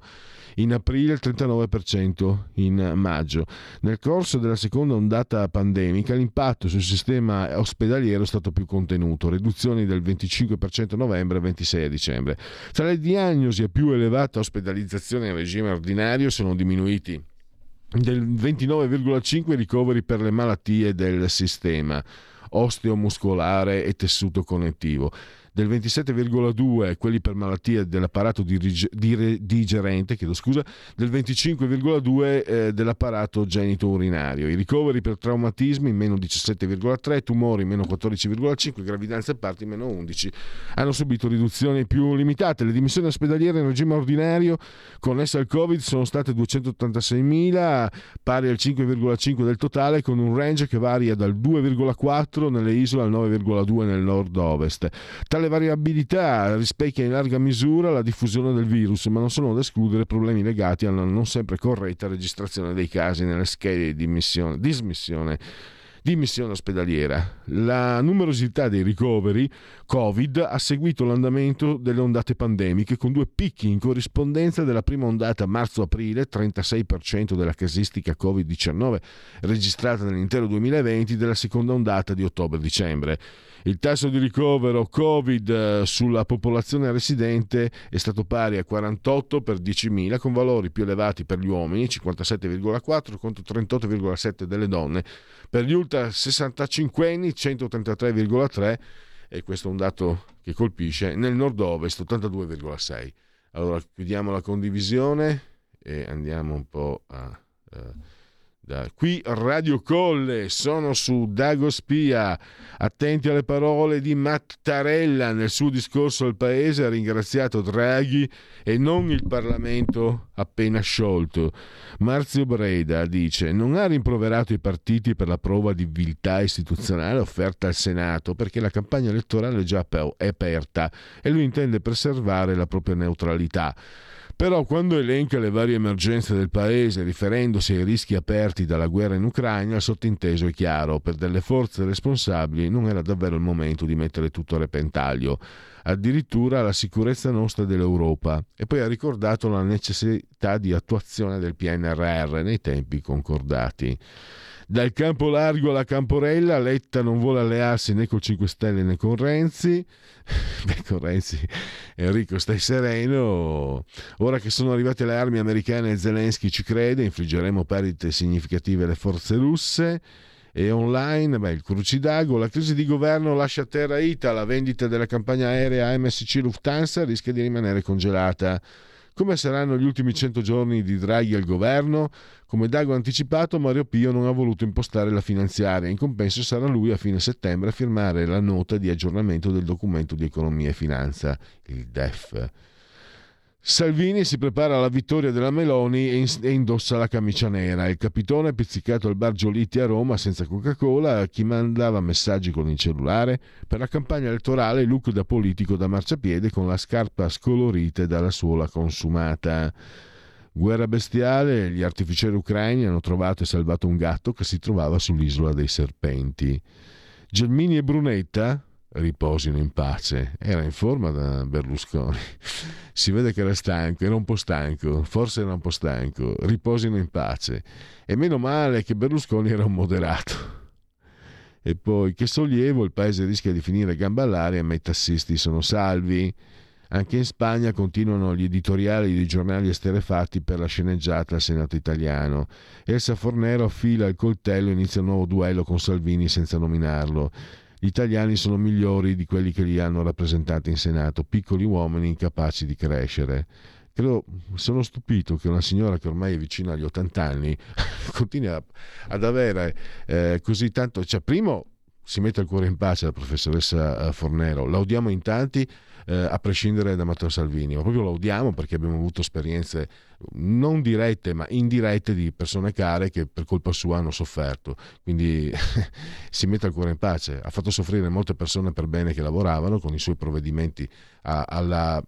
in aprile il 39% in maggio. Nel corso della seconda ondata pandemica l'impatto sul sistema ospedaliero è stato più contenuto, riduzioni del 25% a novembre e 26 a dicembre. Tra le diagnosi a più elevata ospedalizzazione in regime ordinario sono diminuiti del 29,5 ricoveri per le malattie del sistema osteomuscolare e tessuto connettivo del 27,2 quelli per malattie dell'apparato digerente, chiedo scusa, del 25,2 eh, dell'apparato genito-urinario. I ricoveri per traumatismi meno 17,3, tumori meno 14,5, gravidanze e parti meno 11 hanno subito riduzioni più limitate. Le dimissioni ospedaliere in regime ordinario connesse al Covid sono state 286.000, pari al 5,5 del totale, con un range che varia dal 2,4 nelle isole al 9,2 nel nord-ovest. Tale tale variabilità rispecchia in larga misura la diffusione del virus, ma non sono da escludere problemi legati alla non sempre corretta registrazione dei casi nelle schede di dismissione di missione ospedaliera. La numerosità dei ricoveri Covid ha seguito l'andamento delle ondate pandemiche con due picchi in corrispondenza della prima ondata marzo-aprile, 36% della casistica Covid-19 registrata nell'intero 2020, della seconda ondata di ottobre-dicembre. Il tasso di ricovero Covid eh, sulla popolazione residente è stato pari a 48 per 10.000, con valori più elevati per gli uomini, 57,4 contro 38,7 delle donne, per gli ultra 65 anni 133,3 e questo è un dato che colpisce, nel nord-ovest 82,6. Allora chiudiamo la condivisione e andiamo un po' a... Da qui Radio Colle, sono su Dago Spia. Attenti alle parole di Mattarella nel suo discorso al paese ha ringraziato Draghi e non il Parlamento appena sciolto. Marzio Breda dice: Non ha rimproverato i partiti per la prova di viltà istituzionale offerta al Senato perché la campagna elettorale è già aperta e lui intende preservare la propria neutralità. Però quando elenca le varie emergenze del paese riferendosi ai rischi aperti dalla guerra in Ucraina, il sottinteso è chiaro, per delle forze responsabili non era davvero il momento di mettere tutto a repentaglio, addirittura la sicurezza nostra dell'Europa, e poi ha ricordato la necessità di attuazione del PNRR nei tempi concordati. Dal campo largo alla Camporella, Letta non vuole allearsi né col 5 Stelle né con Renzi. Beh, con Renzi, Enrico, stai sereno. Ora che sono arrivate le armi americane Zelensky ci crede, infliggeremo perdite significative alle forze russe. E online, beh, il crucidago, la crisi di governo lascia a terra Ita, la vendita della campagna aerea MSC Lufthansa rischia di rimanere congelata. Come saranno gli ultimi 100 giorni di Draghi al governo? Come Dago ha anticipato, Mario Pio non ha voluto impostare la finanziaria, in compenso sarà lui a fine settembre a firmare la nota di aggiornamento del documento di economia e finanza, il DEF. Salvini si prepara alla vittoria della Meloni e indossa la camicia nera. Il capitone è pizzicato al bar Giolitti a Roma senza Coca-Cola. Chi mandava messaggi con il cellulare? Per la campagna elettorale, look da politico da marciapiede con la scarpa scolorita dalla suola consumata. Guerra bestiale, gli artificieri ucraini hanno trovato e salvato un gatto che si trovava sull'isola dei serpenti. Gelmini e Brunetta, riposino in pace. Era in forma da Berlusconi. Si vede che era stanco, era un po' stanco, forse era un po' stanco. Riposino in pace. E meno male che Berlusconi era un moderato. E poi, che sollievo, il paese rischia di finire gamba all'aria, ma i tassisti sono salvi. Anche in Spagna continuano gli editoriali dei giornali esterefatti per la sceneggiata al Senato italiano. Elsa Fornero affila il coltello e inizia un nuovo duello con Salvini senza nominarlo. Gli italiani sono migliori di quelli che li hanno rappresentati in Senato, piccoli uomini incapaci di crescere. Credo, sono stupito che una signora che ormai è vicina agli 80 anni continui ad avere eh, così tanto. Cioè, primo si mette il cuore in pace la professoressa eh, Fornero, la odiamo in tanti eh, a prescindere da Matteo Salvini, ma proprio lo odiamo perché abbiamo avuto esperienze non dirette ma indirette di persone care che per colpa sua hanno sofferto, quindi si mette il cuore in pace, ha fatto soffrire molte persone per bene che lavoravano con i suoi provvedimenti a, alla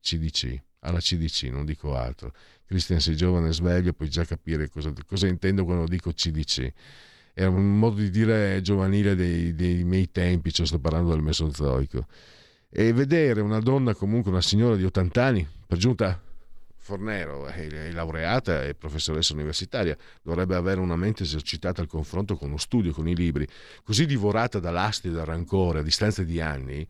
CDC, alla CDC, non dico altro. Cristian sei giovane sveglio, puoi già capire cosa, cosa intendo quando dico CDC era un modo di dire giovanile dei, dei miei tempi, cioè sto parlando del Mesozoico e vedere una donna, comunque una signora di 80 anni, per giunta Fornero, è laureata e professoressa universitaria, dovrebbe avere una mente esercitata al confronto con lo studio, con i libri, così divorata dall'astio e dal rancore a distanza di anni.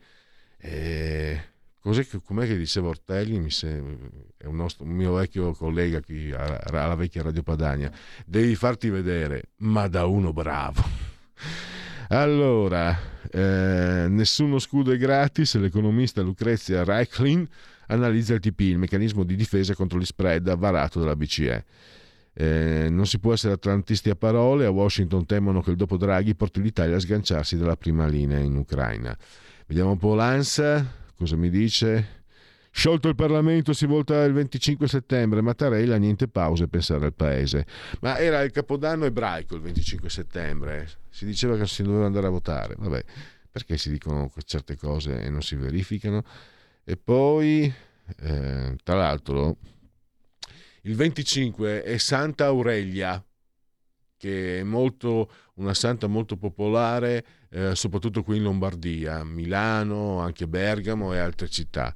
Eh, cos'è che, com'è che diceva Ortelli? Sembra, è un, nostro, un mio vecchio collega qui alla vecchia Radio Padania. Devi farti vedere, ma da uno bravo. Allora, eh, nessuno scudo è gratis, l'economista Lucrezia Reichlin analizza il TP, il meccanismo di difesa contro gli spread varato dalla BCE. Eh, non si può essere atlantisti a parole, a Washington temono che il dopo Draghi porti l'Italia a sganciarsi dalla prima linea in Ucraina. Vediamo un po' l'ANSA, cosa mi dice? Sciolto il Parlamento si volta il 25 settembre, Mattarella niente pause pensare al paese. Ma era il capodanno ebraico il 25 settembre, si diceva che si doveva andare a votare. Vabbè, perché si dicono certe cose e non si verificano? E poi, eh, tra l'altro, il 25 è Santa Aurelia, che è molto, una santa molto popolare, eh, soprattutto qui in Lombardia, Milano, anche Bergamo e altre città.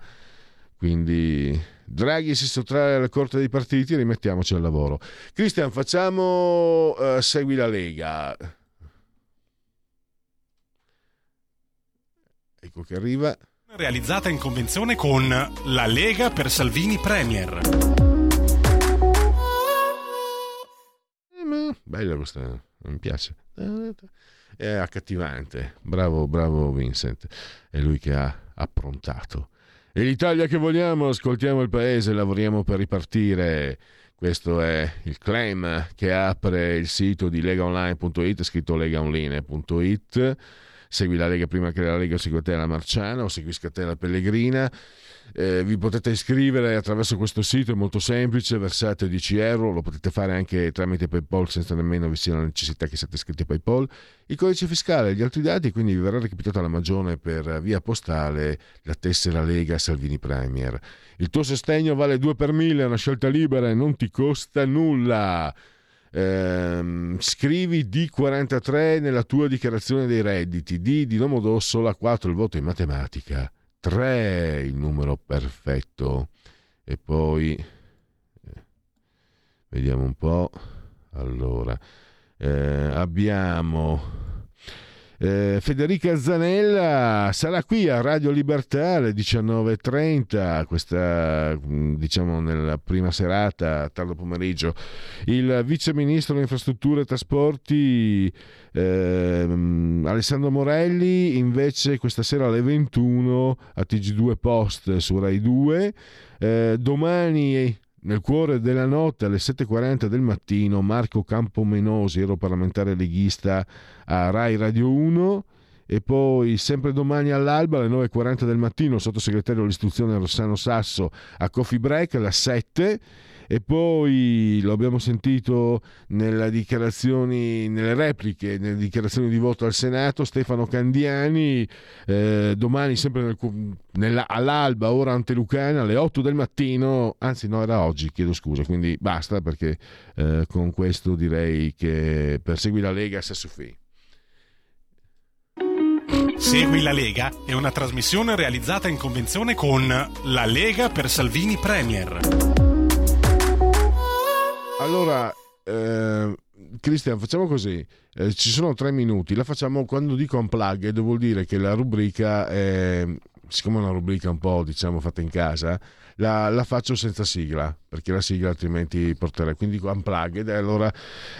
Quindi Draghi si sottrae alla corte dei partiti, rimettiamoci al lavoro. Cristian, facciamo uh, Segui la Lega. Ecco che arriva. Realizzata in convenzione con la Lega per Salvini Premier. Eh, bella questa, mi piace. È accattivante. Bravo, bravo Vincent. È lui che ha approntato. E l'Italia che vogliamo, ascoltiamo il paese, lavoriamo per ripartire. Questo è il claim che apre il sito di legaonline.it, scritto legaonline.it. Segui la Lega prima che la Lega segua te la Marciana o segui Scatella Pellegrina. Eh, vi potete iscrivere attraverso questo sito, è molto semplice, versate 10 euro, lo potete fare anche tramite PayPal senza nemmeno vi sia la necessità che siate iscritti a PayPal. Il codice fiscale e gli altri dati, quindi vi verrà recapitata la magione per via postale la tessera Lega Salvini Premier. Il tuo sostegno vale 2 per 1000, è una scelta libera e non ti costa nulla. Eh, scrivi D43 nella tua dichiarazione dei redditi, D di Domodossola, 4 il voto in matematica. 3 il numero perfetto. E poi eh, vediamo un po' allora eh, abbiamo eh, Federica Zanella sarà qui a Radio Libertà alle 19.30, questa diciamo nella prima serata, tardo pomeriggio. Il vice ministro delle infrastrutture e trasporti eh, Alessandro Morelli invece questa sera alle 21 a TG2 Post su Rai 2. Eh, domani nel cuore della notte alle 7.40 del mattino Marco Campomenosi, europarlamentare leghista a Rai Radio 1 e poi sempre domani all'alba alle 9.40 del mattino sottosegretario dell'istruzione Rossano Sasso a Coffee Break alle 7 e poi lo abbiamo sentito nelle dichiarazioni, nelle repliche, nelle dichiarazioni di voto al Senato, Stefano Candiani, eh, domani sempre nel, nella, all'alba, ora ante Lucana, alle 8 del mattino, anzi no era oggi, chiedo scusa, quindi basta perché eh, con questo direi che per Segui la Lega se suffi. Segui la Lega è una trasmissione realizzata in convenzione con La Lega per Salvini Premier. Allora, eh, Cristian, facciamo così. Eh, ci sono tre minuti. La facciamo quando dico unplugged, vuol dire che la rubrica, è, siccome è una rubrica un po' diciamo fatta in casa, la, la faccio senza sigla, perché la sigla altrimenti porterei. Quindi dico unplugged. Allora,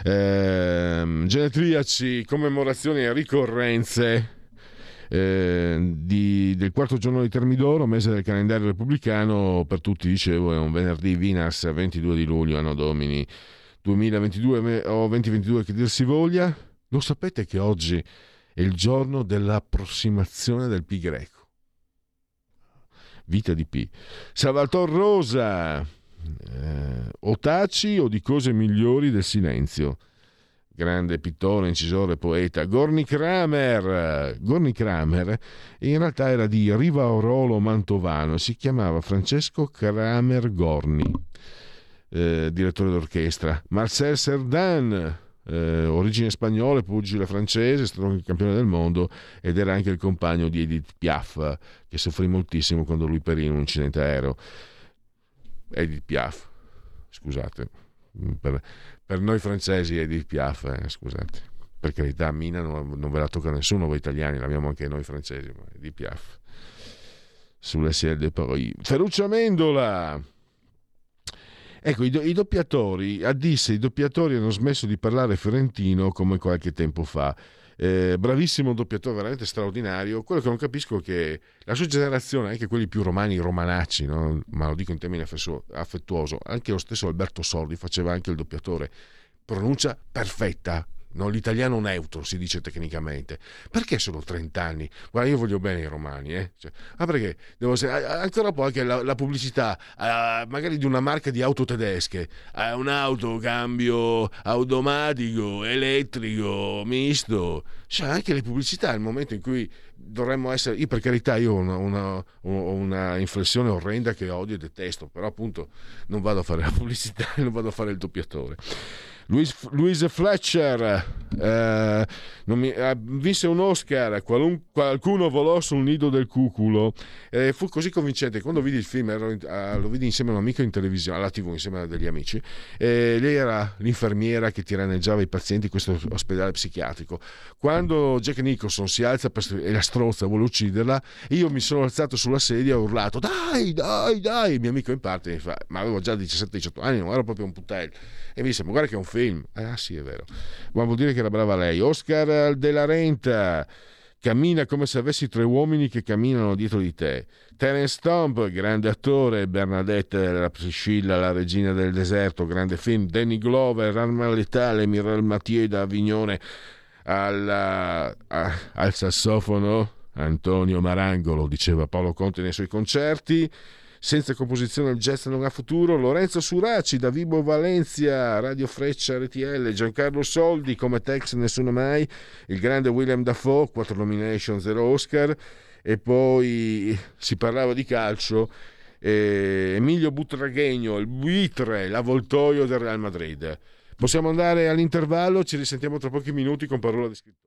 eh, genetriaci, commemorazioni e ricorrenze. Eh, di, del quarto giorno di Termidoro, mese del calendario repubblicano, per tutti dicevo è un venerdì Vinas 22 di luglio, anno domini 2022 o 2022 che dir si voglia. Lo sapete che oggi è il giorno dell'approssimazione del pi greco. Vita di P. Salvatore Rosa, eh, taci o di cose migliori del silenzio grande pittore, incisore, poeta, Gorni Kramer. Gorni Kramer in realtà era di Rivaorolo Mantovano, si chiamava Francesco Kramer Gorni, eh, direttore d'orchestra. Marcel Cerdan, eh, origine spagnola, pugile francese, è stato anche campione del mondo ed era anche il compagno di Edith Piaf, che soffrì moltissimo quando lui perì in un incidente aereo. Edith Piaf, scusate. Per, per noi francesi è di Piaf, eh, scusate. Per carità, Mina non, non, ve la tocca nessuno, voi italiani, l'abbiamo anche noi francesi, ma è di Piaf. Sulle Ciel de Paris. Ferruccio Amendola! Ecco, i, do, i, doppiatori, a disse, i doppiatori hanno smesso di parlare fiorentino come qualche tempo fa eh, bravissimo doppiatore, veramente straordinario. Quello che non capisco è che la sua generazione, anche quelli più romani, romanacci, no? ma lo dico in termini affettuoso, anche lo stesso Alberto Sordi faceva anche il doppiatore, pronuncia perfetta, no? l'italiano neutro si dice tecnicamente. Perché sono 30 anni? Guarda, io voglio bene i romani, eh? cioè, ah, perché devo essere, ancora poi anche la, la pubblicità, uh, magari di una marca di auto tedesche, uh, un'auto cambio automatico, elettrico, misto, cioè anche le pubblicità, il momento in cui dovremmo essere, io per carità io ho una, una, una, inflessione orrenda che odio e detesto, però appunto non vado a fare la pubblicità, non vado a fare il doppiatore. Louise, Fletcher eh, mi, eh, vinse un Oscar, qualun, qualcuno volò sul nido del cuculo. Eh, fu così convincente. Quando vidi il film, ero, eh, lo vidi insieme a un amico in televisione, alla TV, insieme a degli amici. lei era l'infermiera che tiranneggiava i pazienti in questo ospedale psichiatrico. Quando Jack Nicholson si alza per, e la strozza, vuole ucciderla, io mi sono alzato sulla sedia e ho urlato: Dai, dai, dai! Il mio amico in parte mi fa: Ma avevo già 17-18 anni, non ero proprio un putello. E mi dice: Ma guarda che è un film. Eh, ah, sì, è vero. Ma vuol dire che era brava lei. Oscar della Renta. Cammina come se avessi tre uomini che camminano dietro di te. Terence Stomp, grande attore. Bernadette, la Priscilla, la regina del deserto, grande film. Danny Glover, Arma letale. Miral Mathieu da Avignone alla, a, al sassofono. Antonio Marangolo, diceva Paolo Conte nei suoi concerti senza composizione il jazz non ha futuro, Lorenzo Suraci da Vibo Valencia, Radio Freccia RTL, Giancarlo Soldi come Tex Nessuno Mai, il grande William Dafoe, 4 nomination, 0 Oscar e poi si parlava di calcio eh, Emilio Butraghegno, il buitre, l'avvoltoio del Real Madrid. Possiamo andare all'intervallo, ci risentiamo tra pochi minuti con parola di scritto.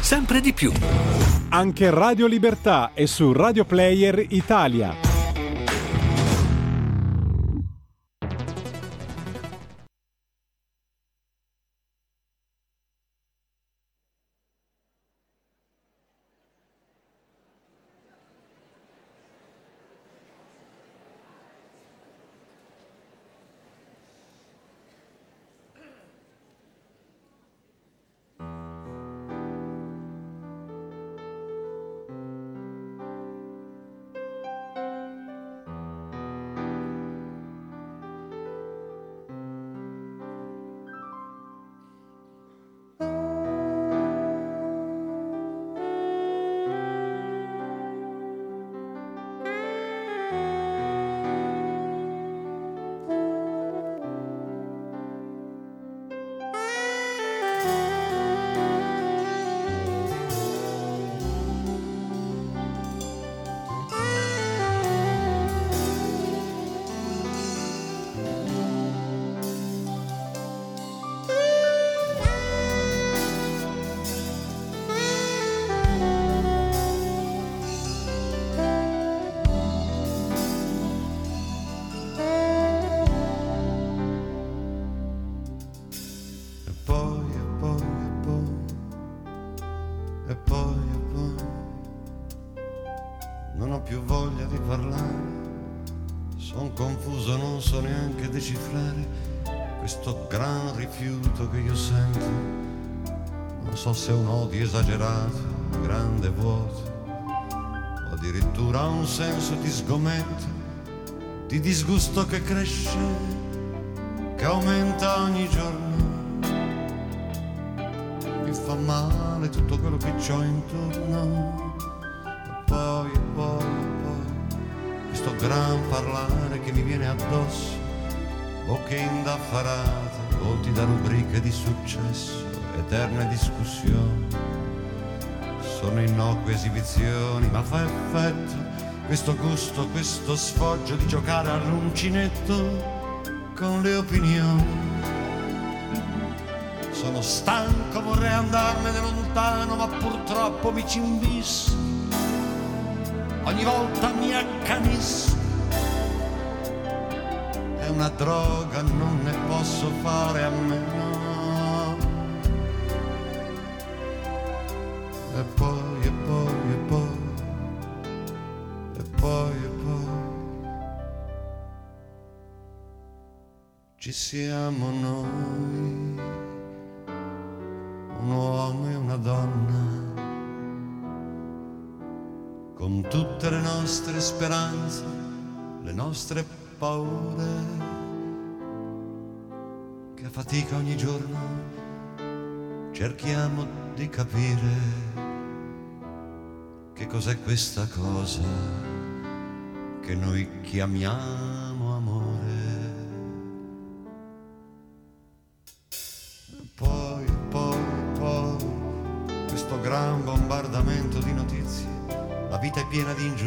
sempre di più. Anche Radio Libertà è su Radio Player Italia. So se un odio esagerato, grande vuoto, o addirittura un senso di sgomento, di disgusto che cresce, che aumenta ogni giorno. Mi fa male tutto quello che ho intorno. E poi, e poi, e poi, questo gran parlare che mi viene addosso, bocche indaffarate, volti da rubriche di successo eterne discussioni. Sono innocue esibizioni, ma fa effetto questo gusto, questo sfoggio di giocare all'uncinetto con le opinioni. Sono stanco, vorrei andarmene lontano, ma purtroppo mi ci invisso. Ogni volta mi accanisco. È una droga, non ne posso fare a meno. Siamo noi, un uomo e una donna, con tutte le nostre speranze, le nostre paure, che a fatica ogni giorno cerchiamo di capire che cos'è questa cosa che noi chiamiamo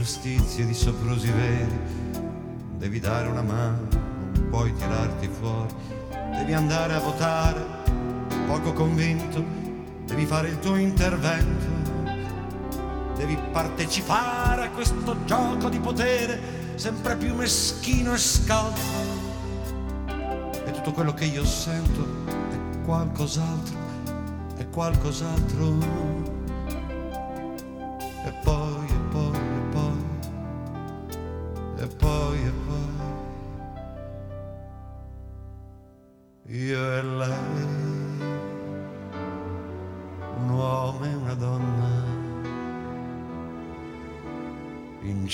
ingiustizie, di soprusi veri, devi dare una mano, non puoi tirarti fuori, devi andare a votare, poco convinto, devi fare il tuo intervento devi partecipare a questo gioco di potere sempre più meschino e scalzo. E tutto quello che io sento è qualcos'altro, è qualcos'altro.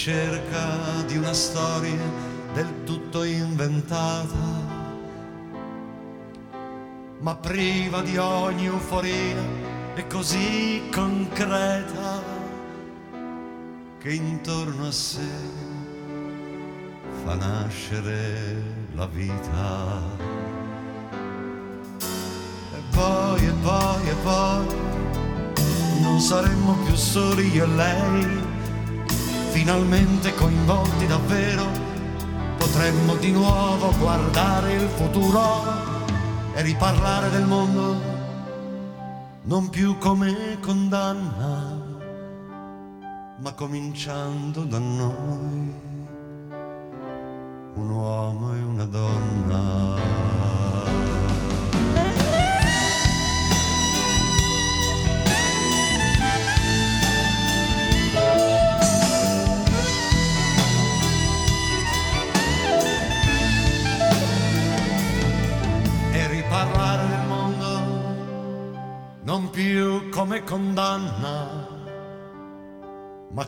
In cerca di una storia del tutto inventata, ma priva di ogni euforia e così concreta che intorno a sé fa nascere la vita. E poi, e poi, e poi, non saremmo più soli io e lei finalmente coinvolti davvero, potremmo di nuovo guardare il futuro e riparlare del mondo, non più come condanna, ma cominciando da noi,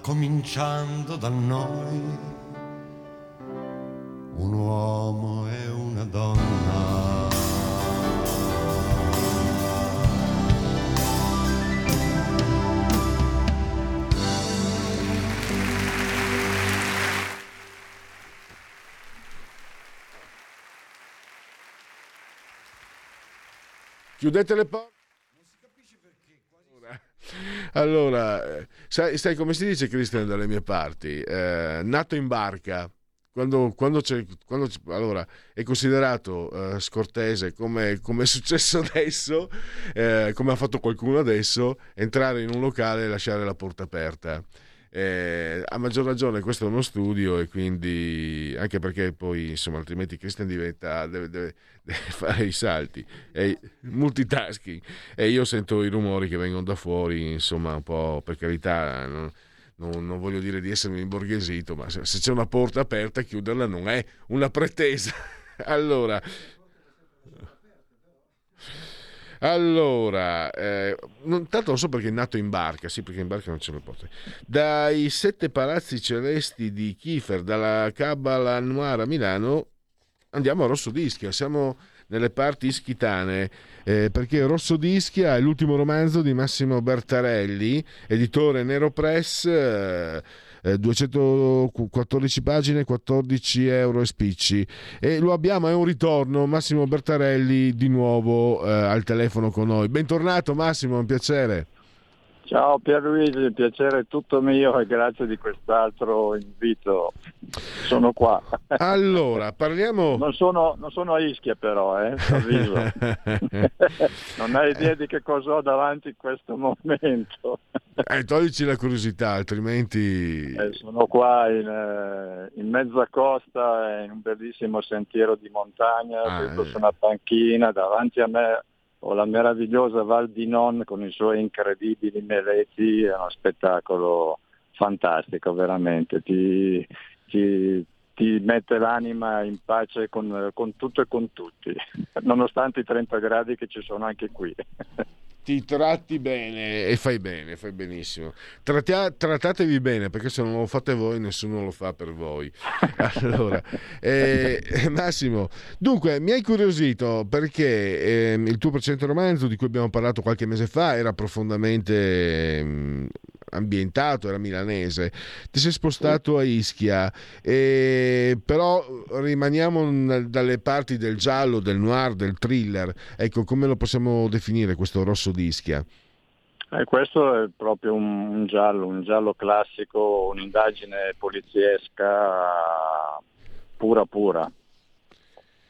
cominciando da noi, un uomo e una donna. Chiudete le porte. Allora, sai, sai, come si dice Cristian dalle mie parti? Eh, nato in barca. Quando, quando, quando allora, è considerato eh, scortese come, come, è successo adesso, eh, come ha fatto qualcuno adesso, entrare in un locale e lasciare la porta aperta. Eh, a maggior ragione questo è uno studio e quindi anche perché poi insomma altrimenti Christian diventa deve, deve, deve fare i salti e multitasking. E io sento i rumori che vengono da fuori insomma un po' per carità non, non, non voglio dire di essermi imborghesito ma se, se c'è una porta aperta chiuderla non è una pretesa. Allora allora, eh, non, tanto non so perché è nato in barca, sì, perché in barca non ce le porte. Dai sette palazzi celesti di Kiefer, dalla Cabala Noir a Milano, andiamo a Rosso Dischia. Siamo nelle parti ischitane, eh, perché Rosso Dischia è l'ultimo romanzo di Massimo Bertarelli, editore Nero Press. Eh, 214 pagine, 14 euro e spicci. E lo abbiamo, è un ritorno. Massimo Bertarelli di nuovo eh, al telefono con noi. Bentornato Massimo, un piacere. Ciao Pierluigi, piacere tutto mio e grazie di quest'altro invito. Sono qua. Allora, parliamo... Non sono, non sono a Ischia però, eh, avviso. non hai idea di che cosa ho davanti in questo momento. eh, toglici la curiosità, altrimenti... Eh, sono qua in, eh, in mezza costa, in un bellissimo sentiero di montagna, Ah, eh. su una panchina, davanti a me ho la meravigliosa Val di Non con i suoi incredibili meleti, è uno spettacolo fantastico, veramente, ti, ti- ti mette l'anima in pace con, con tutto e con tutti, nonostante i 30 gradi che ci sono anche qui. Ti tratti bene e fai bene, fai benissimo. Trattia- trattatevi bene perché se non lo fate voi nessuno lo fa per voi. Allora, eh, Massimo, dunque mi hai curiosito perché ehm, il tuo precedente romanzo di cui abbiamo parlato qualche mese fa era profondamente ehm, ambientato, era milanese. Ti sei spostato a Ischia, eh, però rimaniamo dalle parti del giallo, del noir, del thriller. Ecco, come lo possiamo definire questo rosso di Ischia? Eh, questo è proprio un, un giallo, un giallo classico, un'indagine poliziesca pura pura,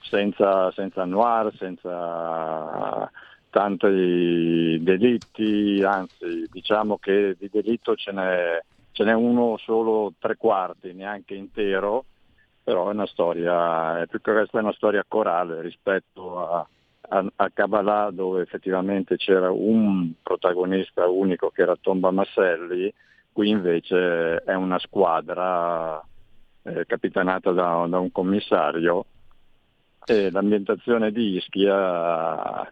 senza, senza noir, senza tanti delitti, anzi diciamo che di delitto ce n'è, ce n'è uno solo tre quarti, neanche intero, però è una storia, è più che resto è una storia corale rispetto a, a, a Kabbalah dove effettivamente c'era un protagonista unico che era Tomba Masselli, qui invece è una squadra eh, capitanata da, da un commissario. E l'ambientazione di Ischia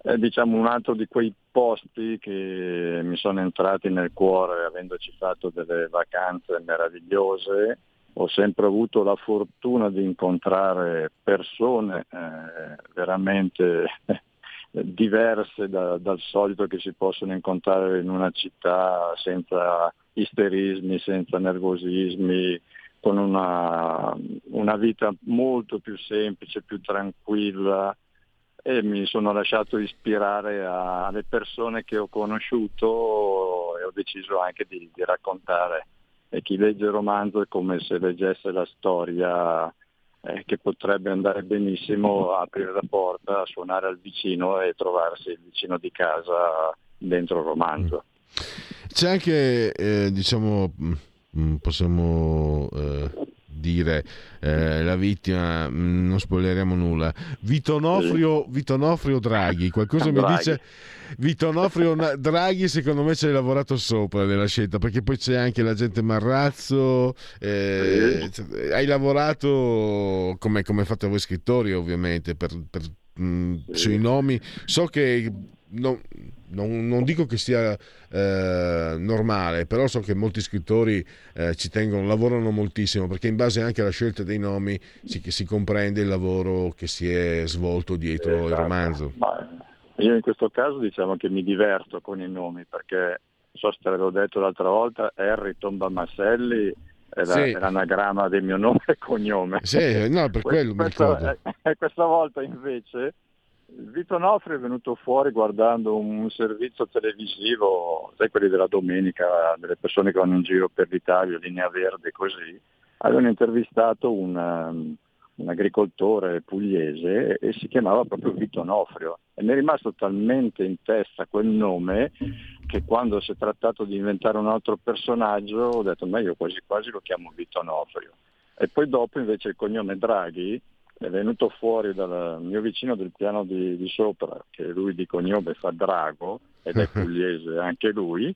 è diciamo un altro di quei posti che mi sono entrati nel cuore avendoci fatto delle vacanze meravigliose. Ho sempre avuto la fortuna di incontrare persone eh, veramente diverse da- dal solito che si possono incontrare in una città senza isterismi, senza nervosismi, con una, una vita molto più semplice, più tranquilla e mi sono lasciato ispirare a- alle persone che ho conosciuto e ho deciso anche di, di raccontare. E chi legge il romanzo è come se leggesse la storia eh, che potrebbe andare benissimo aprire la porta, suonare al vicino e trovarsi il vicino di casa dentro il romanzo. C'è anche, eh, diciamo, mm, possiamo eh, dire eh, la vittima, mm, non spoileriamo nulla. Vitonofrio, Vitonofrio Draghi, qualcosa mi Draghi. dice Vitonofrio Draghi, secondo me ci hai lavorato sopra nella scelta, perché poi c'è anche l'agente Marrazzo, eh, cioè, hai lavorato come, come fate voi scrittori ovviamente per, per, mm, sui nomi. So che non, non- non dico che sia eh, normale, però so che molti scrittori eh, ci tengono, lavorano moltissimo perché in base anche alla scelta dei nomi si, si comprende il lavoro che si è svolto dietro il Esatto. romanzo. Ma io in questo caso diciamo che mi diverto con i nomi perché, so se te l'avevo detto l'altra volta, Harry Tomba Masselli è, la- Sì. è l'anagramma del mio nome e cognome. Sì, no, per quello mi Questa- ricordo. eh, questa volta invece Vito Nofri è venuto fuori guardando un servizio televisivo, sai quelli della domenica, delle persone che vanno in giro per l'Italia, linea verde così, avevano intervistato un, um, un agricoltore pugliese e si chiamava proprio Vito Nofrio e mi è rimasto talmente in testa quel nome che quando si è trattato di inventare un altro personaggio ho detto ma io quasi quasi lo chiamo Vito Nofrio e poi dopo invece il cognome Draghi è venuto fuori dal mio vicino del piano di, di sopra, che lui di cognome fa Drago, ed è pugliese anche lui,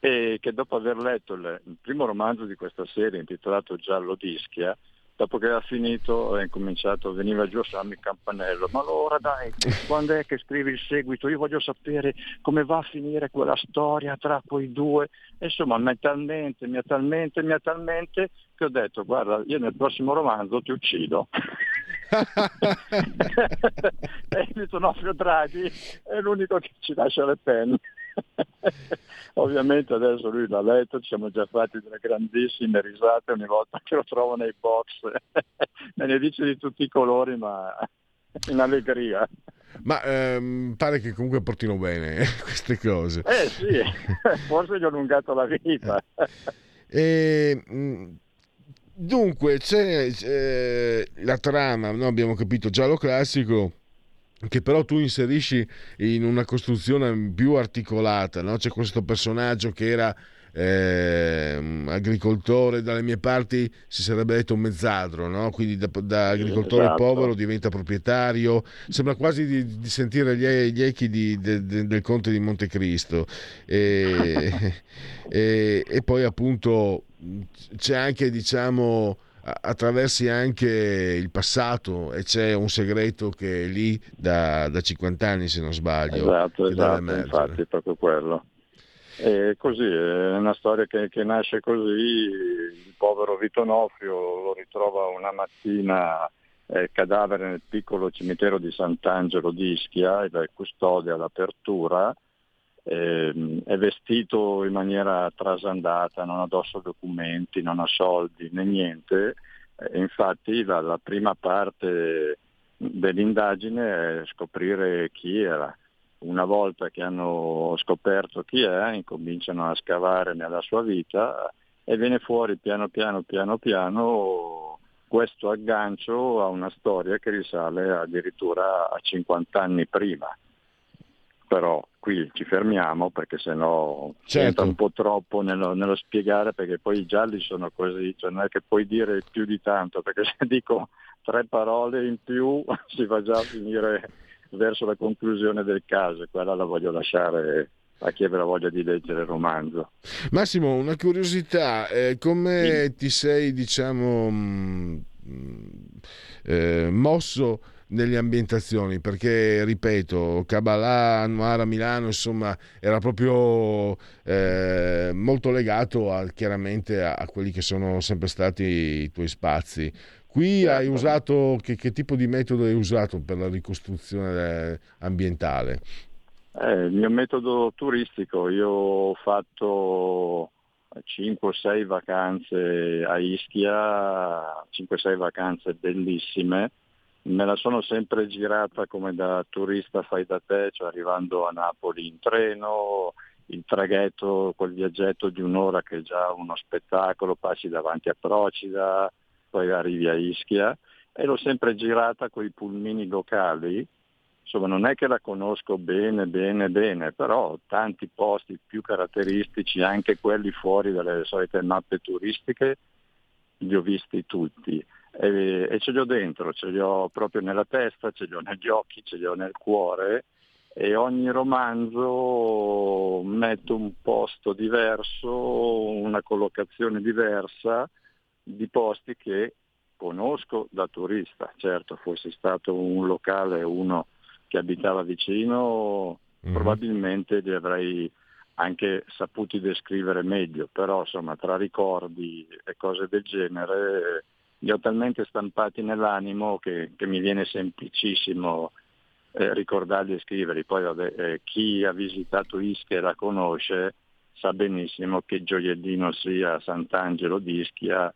e che dopo aver letto il, il primo romanzo di questa serie intitolato Giallo d'Ischia, dopo che aveva finito ha incominciato, veniva giù a il campanello, ma allora dai, quando è che scrivi il seguito? Io voglio sapere come va a finire quella storia tra quei due. Insomma, mi ha talmente, mi ha talmente, mi ha talmente che ho detto, guarda, io nel prossimo romanzo ti uccido. e il Tonofrio Draghi è l'unico che ci lascia le penne. Ovviamente adesso lui l'ha letto, ci siamo già fatti delle grandissime risate ogni volta che lo trovo nei box, me ne dice di tutti i colori ma in allegria. Ma ehm, pare che comunque portino bene queste cose. Eh sì, forse gli ho allungato la vita. E, mh, dunque, c'è, c'è la trama, no? abbiamo capito, giallo classico, che però tu inserisci in una costruzione più articolata, no? c'è questo personaggio che era eh, agricoltore dalle mie parti si sarebbe detto mezzadro no? quindi da, da agricoltore Esatto. povero diventa proprietario sembra quasi di, di sentire gli, gli echi di- de- de- del conte di Montecristo e, e, e poi appunto c'è anche diciamo attraversi anche il passato e c'è un segreto che è lì da, da 50 anni se non sbaglio Esatto, esatto, infatti, è proprio quello. E così, è una storia che, che nasce così, il povero Vito Nofrio lo ritrova una mattina eh, cadavere nel piccolo cimitero di Sant'Angelo di Ischia, ed è custode all'apertura, ehm, è vestito in maniera trasandata, non ha addosso documenti, non ha soldi né niente, e infatti la, la prima parte dell'indagine è scoprire chi era. Una volta che hanno scoperto chi è, incominciano a scavare nella sua vita e viene fuori piano piano, piano piano questo aggancio a una storia che risale addirittura a 50 anni prima. Però qui ci fermiamo perché sennò Certo. entra un po' troppo nello, nello spiegare perché poi i gialli sono così, cioè non è che puoi dire più di tanto perché se dico tre parole in più si va già a finire verso la conclusione del caso quella la voglio lasciare a chi avrà voglia di leggere il romanzo. Massimo, una curiosità, eh, come ti sei, diciamo, mh, mh, eh, mosso nelle ambientazioni? Perché, ripeto, Kabbalah, Noir a Milano, insomma, era proprio eh, molto legato a- chiaramente a, a quelli che sono sempre stati i tuoi spazi. Qui hai usato, che, che tipo di metodo hai usato per la ricostruzione eh, ambientale? Eh, il mio metodo turistico, io ho fatto 5 o 6 vacanze a Ischia, 5 o 6 vacanze bellissime, me la sono sempre girata come da turista fai da te, cioè arrivando a Napoli in treno, il traghetto, quel viaggetto di un'ora che è già uno spettacolo, passi davanti a Procida, poi arrivi a Ischia e l'ho sempre girata con i pulmini locali. Insomma non è che la conosco bene, bene, bene, però tanti posti più caratteristici, anche quelli fuori dalle solite mappe turistiche, li ho visti tutti e, e ce li ho dentro, ce li ho proprio nella testa, ce li ho negli occhi, ce li ho nel cuore. E ogni romanzo mette un posto diverso, una collocazione diversa di posti che conosco da turista. Certo, fossi stato un locale, uno che abitava vicino, probabilmente li avrei anche saputi descrivere meglio, però insomma tra ricordi e cose del genere li ho talmente stampati nell'animo che, che mi viene semplicissimo eh, ricordarli e scriverli. Poi vabbè, eh, chi ha visitato Ischia e la conosce sa benissimo che gioiellino sia Sant'Angelo di Ischia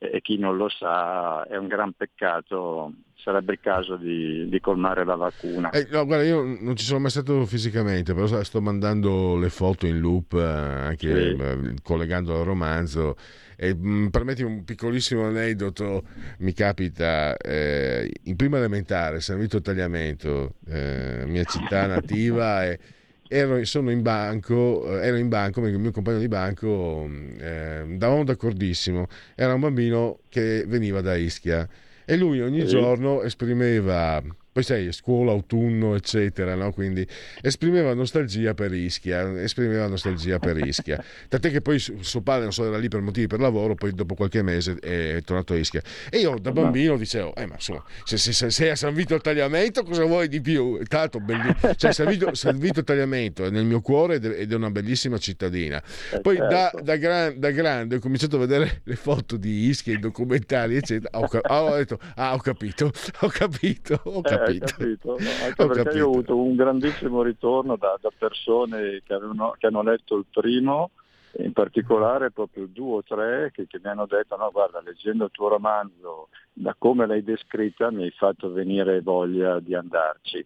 e chi non lo sa è un gran peccato, sarebbe il caso di, di colmare la vacuna. Eh, no, guarda, io non ci sono mai stato fisicamente, però sto mandando le foto in loop, eh, anche Sì. eh, collegando al romanzo. E, mh, permetti un piccolissimo aneddoto, mi capita eh, in prima elementare, San Vito Tagliamento, eh, mia città nativa, e ero, sono in banco, eh, ero in banco, il mio compagno di banco, mh, eh, andavamo d'accordissimo, era un bambino che veniva da Ischia e lui ogni giorno esprimeva poi sai, scuola, autunno, eccetera, no? quindi esprimeva nostalgia per Ischia, esprimeva nostalgia per Ischia. Tant'è che poi su- suo padre, non so, era lì per motivi per lavoro, poi dopo qualche mese è tornato a Ischia. E io da bambino dicevo, eh ma insomma, se, se- se sei a San Vito al Tagliamento cosa vuoi di più? Tanto belli- cioè, San, Vito, San Vito al Tagliamento è nel mio cuore ed è una bellissima cittadina. Poi da, da gran- da grande ho cominciato a vedere le foto di Ischia, i documentari, eccetera. Ho, ho detto, ah, ho capito, ho capito, ho Eh, capito. hai capito? Anche Ho perché capito. io ho avuto un grandissimo ritorno da, da persone che, avevano- che hanno letto il primo, in particolare proprio due o tre che, che mi hanno detto no guarda leggendo il tuo romanzo da come l'hai descritta mi hai fatto venire voglia di andarci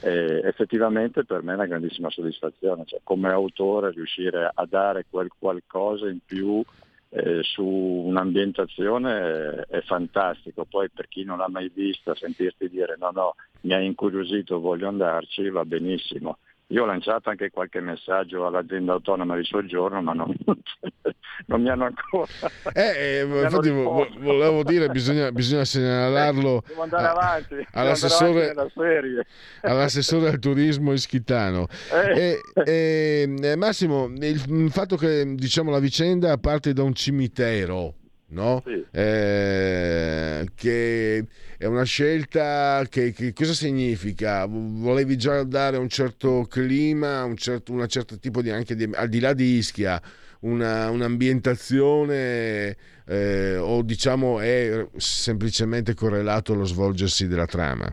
E effettivamente per me è una grandissima soddisfazione, cioè, come autore riuscire a dare quel qualcosa in più eh, su un'ambientazione è, è fantastico, poi per chi non l'ha mai vista sentirti dire no no mi ha incuriosito, voglio andarci, va benissimo. Io ho lanciato anche qualche messaggio all'azienda autonoma di soggiorno, ma non, non mi hanno ancora. Eh, eh, infatti vo- volevo dire, bisogna, bisogna segnalarlo Devo andare avanti, all'assessore, avanti all'assessore al turismo Ischitano. Eh. E, e, eh, Massimo, il fatto che diciamo, la vicenda parte da un cimitero, no? Eh, che è una scelta che, che cosa significa? Volevi già dare un certo clima, un certo, una certa tipo di anche di, al di là di Ischia, una, un'ambientazione eh, o diciamo è semplicemente correlato allo svolgersi della trama?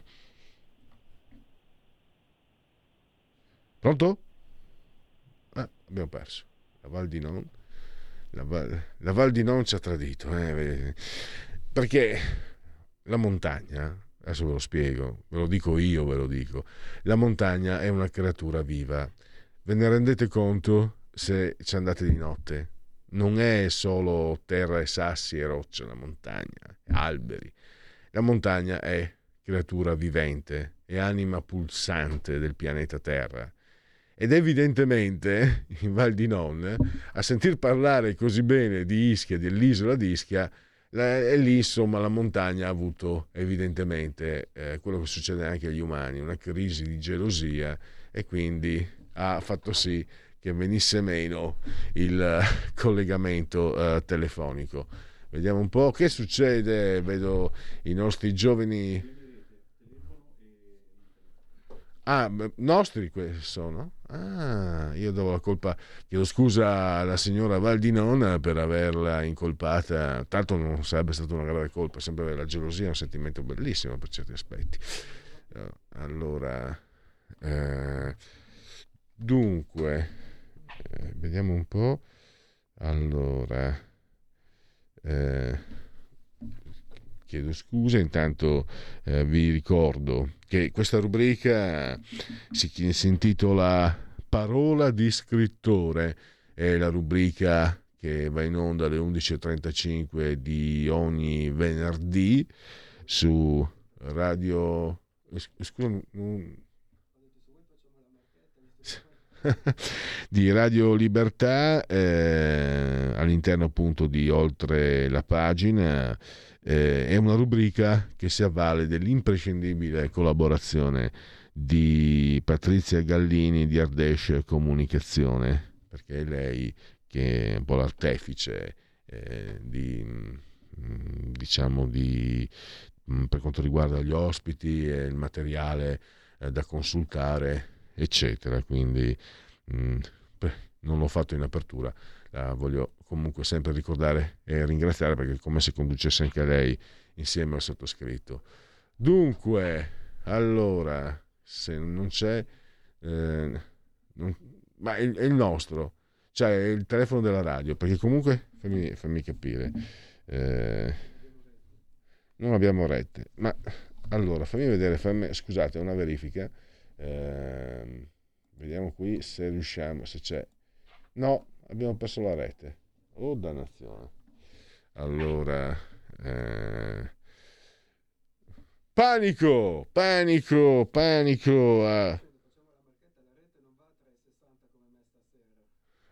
Pronto? Ah, abbiamo perso. La Val di Non. La Val, la Val di Non ci ha tradito. Eh? Perché la montagna, adesso ve lo spiego, ve lo dico io, ve lo dico. La montagna è una creatura viva. Ve ne rendete conto se ci andate di notte? Non è solo terra e sassi e roccia la montagna, alberi. La montagna è creatura vivente e anima pulsante del pianeta Terra. Ed evidentemente in Val di Non, a sentir parlare così bene di Ischia, dell'isola di Ischia, e lì insomma la montagna ha avuto evidentemente eh, quello che succede anche agli umani, una crisi di gelosia e quindi ha fatto sì che venisse meno il collegamento eh, telefonico. Vediamo un po' che succede, vedo i nostri giovani Ah, nostri sono? Ah, io do la colpa, chiedo scusa alla signora Valdinon per averla incolpata, tanto non sarebbe stata una grave colpa, sempre la gelosia è un sentimento bellissimo per certi aspetti. Allora, eh, dunque, eh, vediamo un po'. Allora, eh, chiedo scusa, intanto eh, vi ricordo che questa rubrica si, si, intitola Parola di scrittore, è la rubrica che va in onda alle 11.35 di ogni venerdì su radio... Scusa, non... di Radio Libertà eh, all'interno appunto di oltre la pagina eh, è una rubrica che si avvale dell'imprescindibile collaborazione di Patrizia Gallini di Ardèche Comunicazione perché è lei che è un po' l'artefice eh, di diciamo di per quanto riguarda gli ospiti e il materiale eh, da consultare eccetera. Quindi mh, mm, non l'ho fatto in apertura, la voglio comunque sempre ricordare e ringraziare perché è come se conducesse anche lei insieme al sottoscritto. Dunque, allora, se non c'è, eh, non, ma è, è, il nostro, cioè il telefono della radio, perché comunque fammi, fammi capire. Eh, non abbiamo rete, ma allora fammi vedere, fammi, scusate, una verifica. Eh, vediamo qui se riusciamo, se c'è. No, abbiamo perso la rete. Oh, dannazione. Allora, eh... panico, panico, panico. Ah.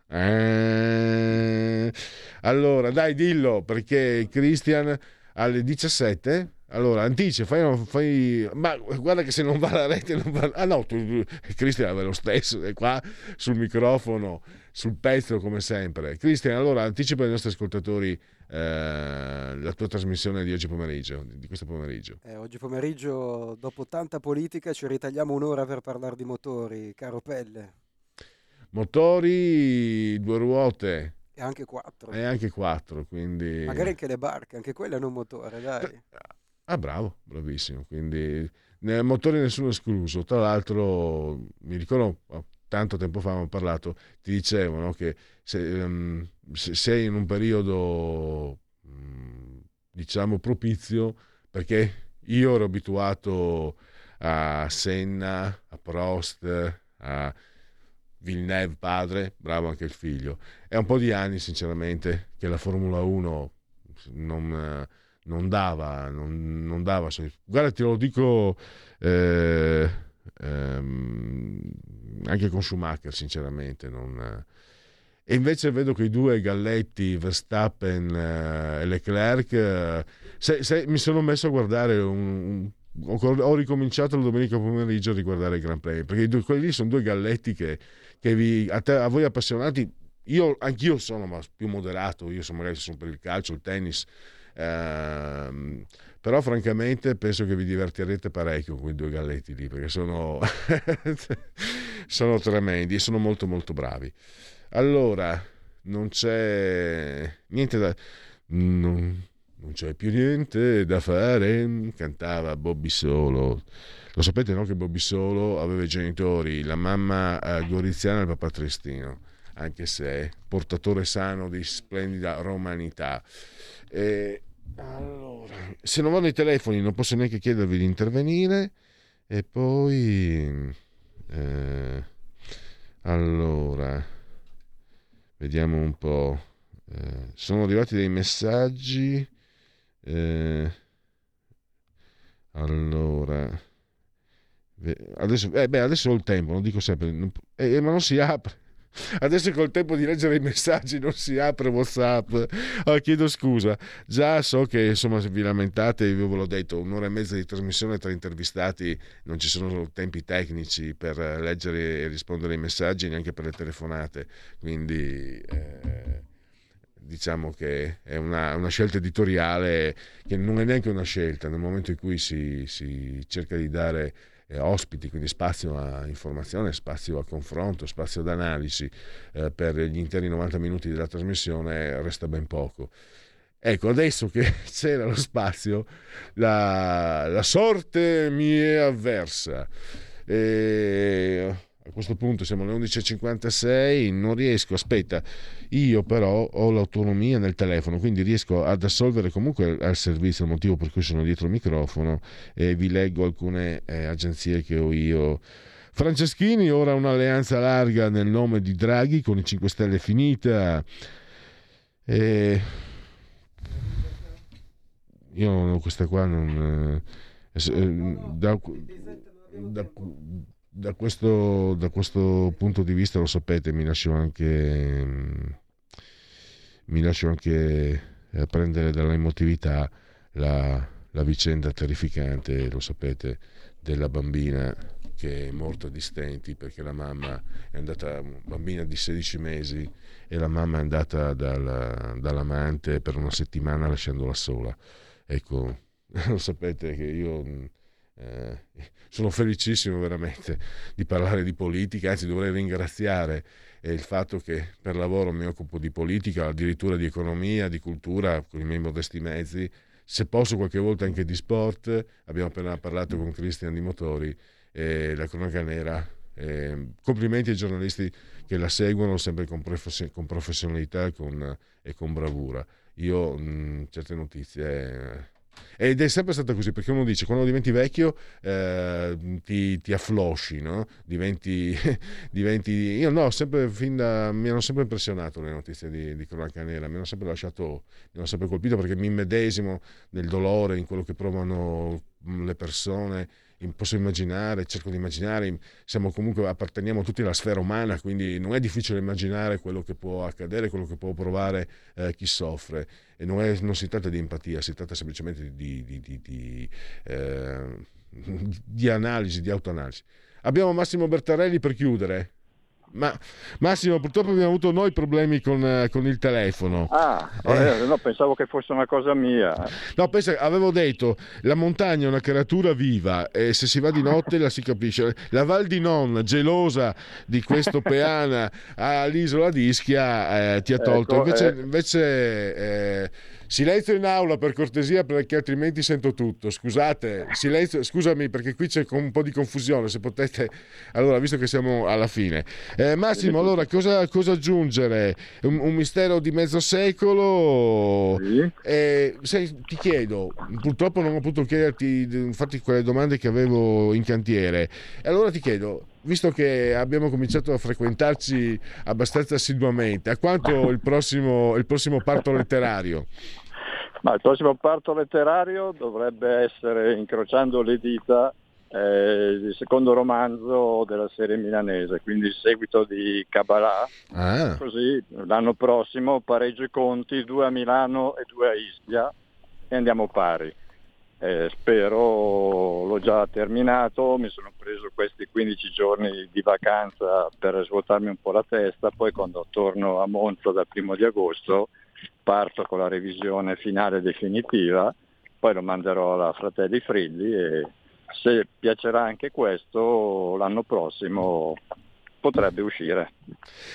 Eh... Allora, dai, dillo perché Christian alle 17 allora, Antice, fai, fai, ma guarda che se non va la rete, non va... Ah no, tu, Cristian è lo stesso, è qua sul microfono, sul pezzo come sempre. Cristian, allora anticipa ai nostri ascoltatori eh, la tua trasmissione di oggi pomeriggio, di questo pomeriggio. Eh, oggi pomeriggio, dopo tanta politica, ci ritagliamo un'ora per parlare di motori, caro Pelle. Motori, due ruote. E anche quattro. E anche quattro, quindi... Magari anche le barche, anche quelle hanno un motore, dai. Ah, bravo, bravissimo. Quindi nel motore nessuno escluso. Tra l'altro, mi ricordo oh, tanto tempo fa abbiamo parlato, ti dicevano che se, um, se sei in un periodo um, diciamo propizio, perché io ero abituato a Senna, a Prost, a Villeneuve padre, bravo anche il figlio. È un po' di anni sinceramente che la Formula 1 non, non dava, non, non dava. Guarda, te lo dico eh, ehm, anche con Schumacher sinceramente. Non, e invece vedo che i due Galletti, Verstappen eh, e Leclerc, eh, se, se, mi sono messo a guardare un, un ho ricominciato la domenica pomeriggio a riguardare il Gran Premio perché due, quelli lì sono due galletti che, che vi, a, te, a, voi appassionati io anch'io sono ma più moderato io sono magari sono per il calcio il tennis ehm, però francamente penso che vi divertirete parecchio con quei due galletti lì perché sono, sono tremendi e sono molto molto bravi allora, non c'è niente da... Non, non c'è più niente da fare, cantava Bobby Solo. Lo sapete no che Bobby Solo aveva i genitori, la mamma eh, goriziana e il papà tristino, anche se portatore sano di splendida romanità. E, allora, se non vanno i telefoni non posso neanche chiedervi di intervenire e poi... Eh, allora Vediamo un po'. Eh, sono arrivati dei messaggi. Eh, allora, adesso, eh, beh, adesso ho il tempo, non dico sempre, non, eh, ma non si apre. Adesso col tempo di leggere i messaggi non si apre WhatsApp. Oh, chiedo scusa. Già so che insomma vi lamentate, io ve l'ho detto, un'ora e mezza di trasmissione tra intervistati, non ci sono tempi tecnici per leggere e rispondere ai messaggi, neanche per le telefonate. Quindi eh, diciamo che è una, una, scelta editoriale che non è neanche una scelta nel momento in cui si, si cerca di dare ospiti, quindi spazio a informazione, spazio a confronto, spazio ad analisi eh, per gli interi 90 minuti della trasmissione resta ben poco. Ecco, adesso che c'era lo spazio, la, la sorte mi è avversa. E a questo punto siamo alle 11.56, non riesco, aspetta, io però ho l'autonomia nel telefono, quindi riesco ad assolvere comunque al servizio il motivo per cui sono dietro il microfono e vi leggo alcune eh, agenzie che ho io. Franceschini, ora un'alleanza larga nel nome di Draghi con i 5 Stelle finita. E... Io questa qua non... Eh, eh da, da, da questo, da questo, punto di vista lo sapete, mi lascio anche, mi lascio anche eh, prendere dall'emotività la, la vicenda terrificante, lo sapete, della bambina che è morta di stenti perché la mamma è andata, bambina di 16 mesi, e la mamma è andata dal, dall'amante per una settimana lasciandola sola. Ecco, lo sapete che io eh, sono felicissimo veramente di parlare di politica, anzi dovrei ringraziare eh, il fatto che per lavoro mi occupo di politica, addirittura di economia, di cultura, con i miei modesti mezzi, se posso qualche volta anche di sport, abbiamo appena parlato con Cristian di Motori, eh, la cronaca nera. Eh, complimenti ai giornalisti che la seguono sempre con, profes- con professionalità con, e con, bravura. Io mh, certe notizie ed è sempre stato così, perché uno dice quando diventi vecchio eh, ti, ti, afflosci, no? diventi, diventi, Io no, sempre, fin da, mi hanno sempre impressionato le notizie di, di cronaca nera, mi hanno sempre lasciato, mi hanno sempre colpito perché mi immedesimo nel dolore, in quello che provano le persone posso immaginare, cerco di immaginare, siamo comunque, apparteniamo tutti alla sfera umana, quindi non è difficile immaginare quello che può accadere, quello che può provare eh, chi soffre. E non, è, non, si tratta di empatia, si tratta semplicemente di, di, di, di eh, analisi, di autoanalisi. Abbiamo Massimo Bertarelli per chiudere. Ma Massimo, purtroppo abbiamo avuto noi problemi con, eh, con il telefono. Ah, eh. no, pensavo che fosse una cosa mia. No, pensa, avevo detto, la montagna è una creatura viva e se si va di notte la si capisce. La Val di Non, gelosa di questo peana all'isola di Ischia, eh, ti ha tolto. Ecco, invece, eh. invece eh, Silenzio in aula per cortesia perché altrimenti sento tutto. Scusate, silenzio, scusami perché qui c'è un po' di confusione, se potete... Allora, visto che siamo alla fine. Eh, Massimo, allora cosa, cosa aggiungere? Un, un, mistero di mezzo secolo? Sì. Eh, sai, ti chiedo, purtroppo non ho potuto chiederti, farti quelle domande che avevo in cantiere. E allora ti chiedo, visto che abbiamo cominciato a frequentarci abbastanza assiduamente, a quanto il prossimo, il prossimo parto letterario? Ma il prossimo parto letterario dovrebbe essere, incrociando le dita, eh, il secondo romanzo della serie milanese, quindi il seguito di Kabbalah. Ah. Così l'anno prossimo pareggio i conti, due a Milano e due a Ischia e andiamo pari. Eh, spero, l'ho già terminato, mi sono preso questi 15 giorni di vacanza per svuotarmi un po' la testa, poi quando torno a Monza dal primo di agosto parto con la revisione finale definitiva, poi lo manderò alla Fratelli Frilli e se piacerà anche questo l'anno prossimo potrebbe uscire.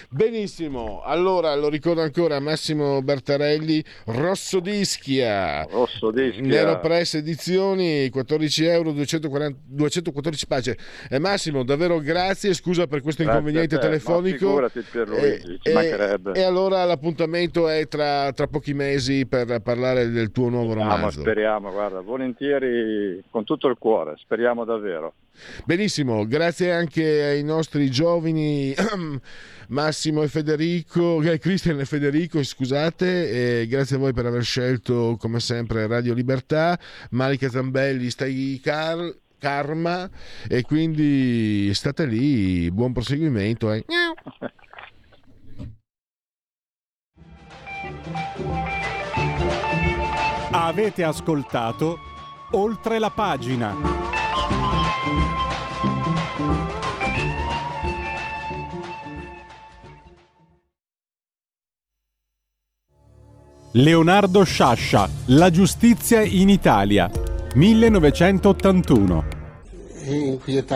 Benissimo, allora lo ricordo ancora Massimo Bertarelli, Rosso d'Ischia, Rosso d'Ischia. Nero Press Edizioni, 14 euro, 240, 214 pagine. E Massimo, davvero grazie, scusa per questo grazie inconveniente telefonico. Ma Pierluigi, e, e, e, allora l'appuntamento è tra, tra, pochi mesi per parlare del tuo nuovo romanzo. Ah, speriamo, guarda, volentieri, con tutto il cuore, speriamo davvero. Benissimo, grazie anche ai nostri giovani Massimo e Federico, eh, Cristian e Federico, scusate, e grazie a voi per aver scelto come sempre Radio Libertà, Malika Zambelli, stai car- Karma e quindi state lì, buon proseguimento. Eh. Avete ascoltato oltre la pagina. Leonardo Sciascia, La giustizia in Italia, 1981. Inquietante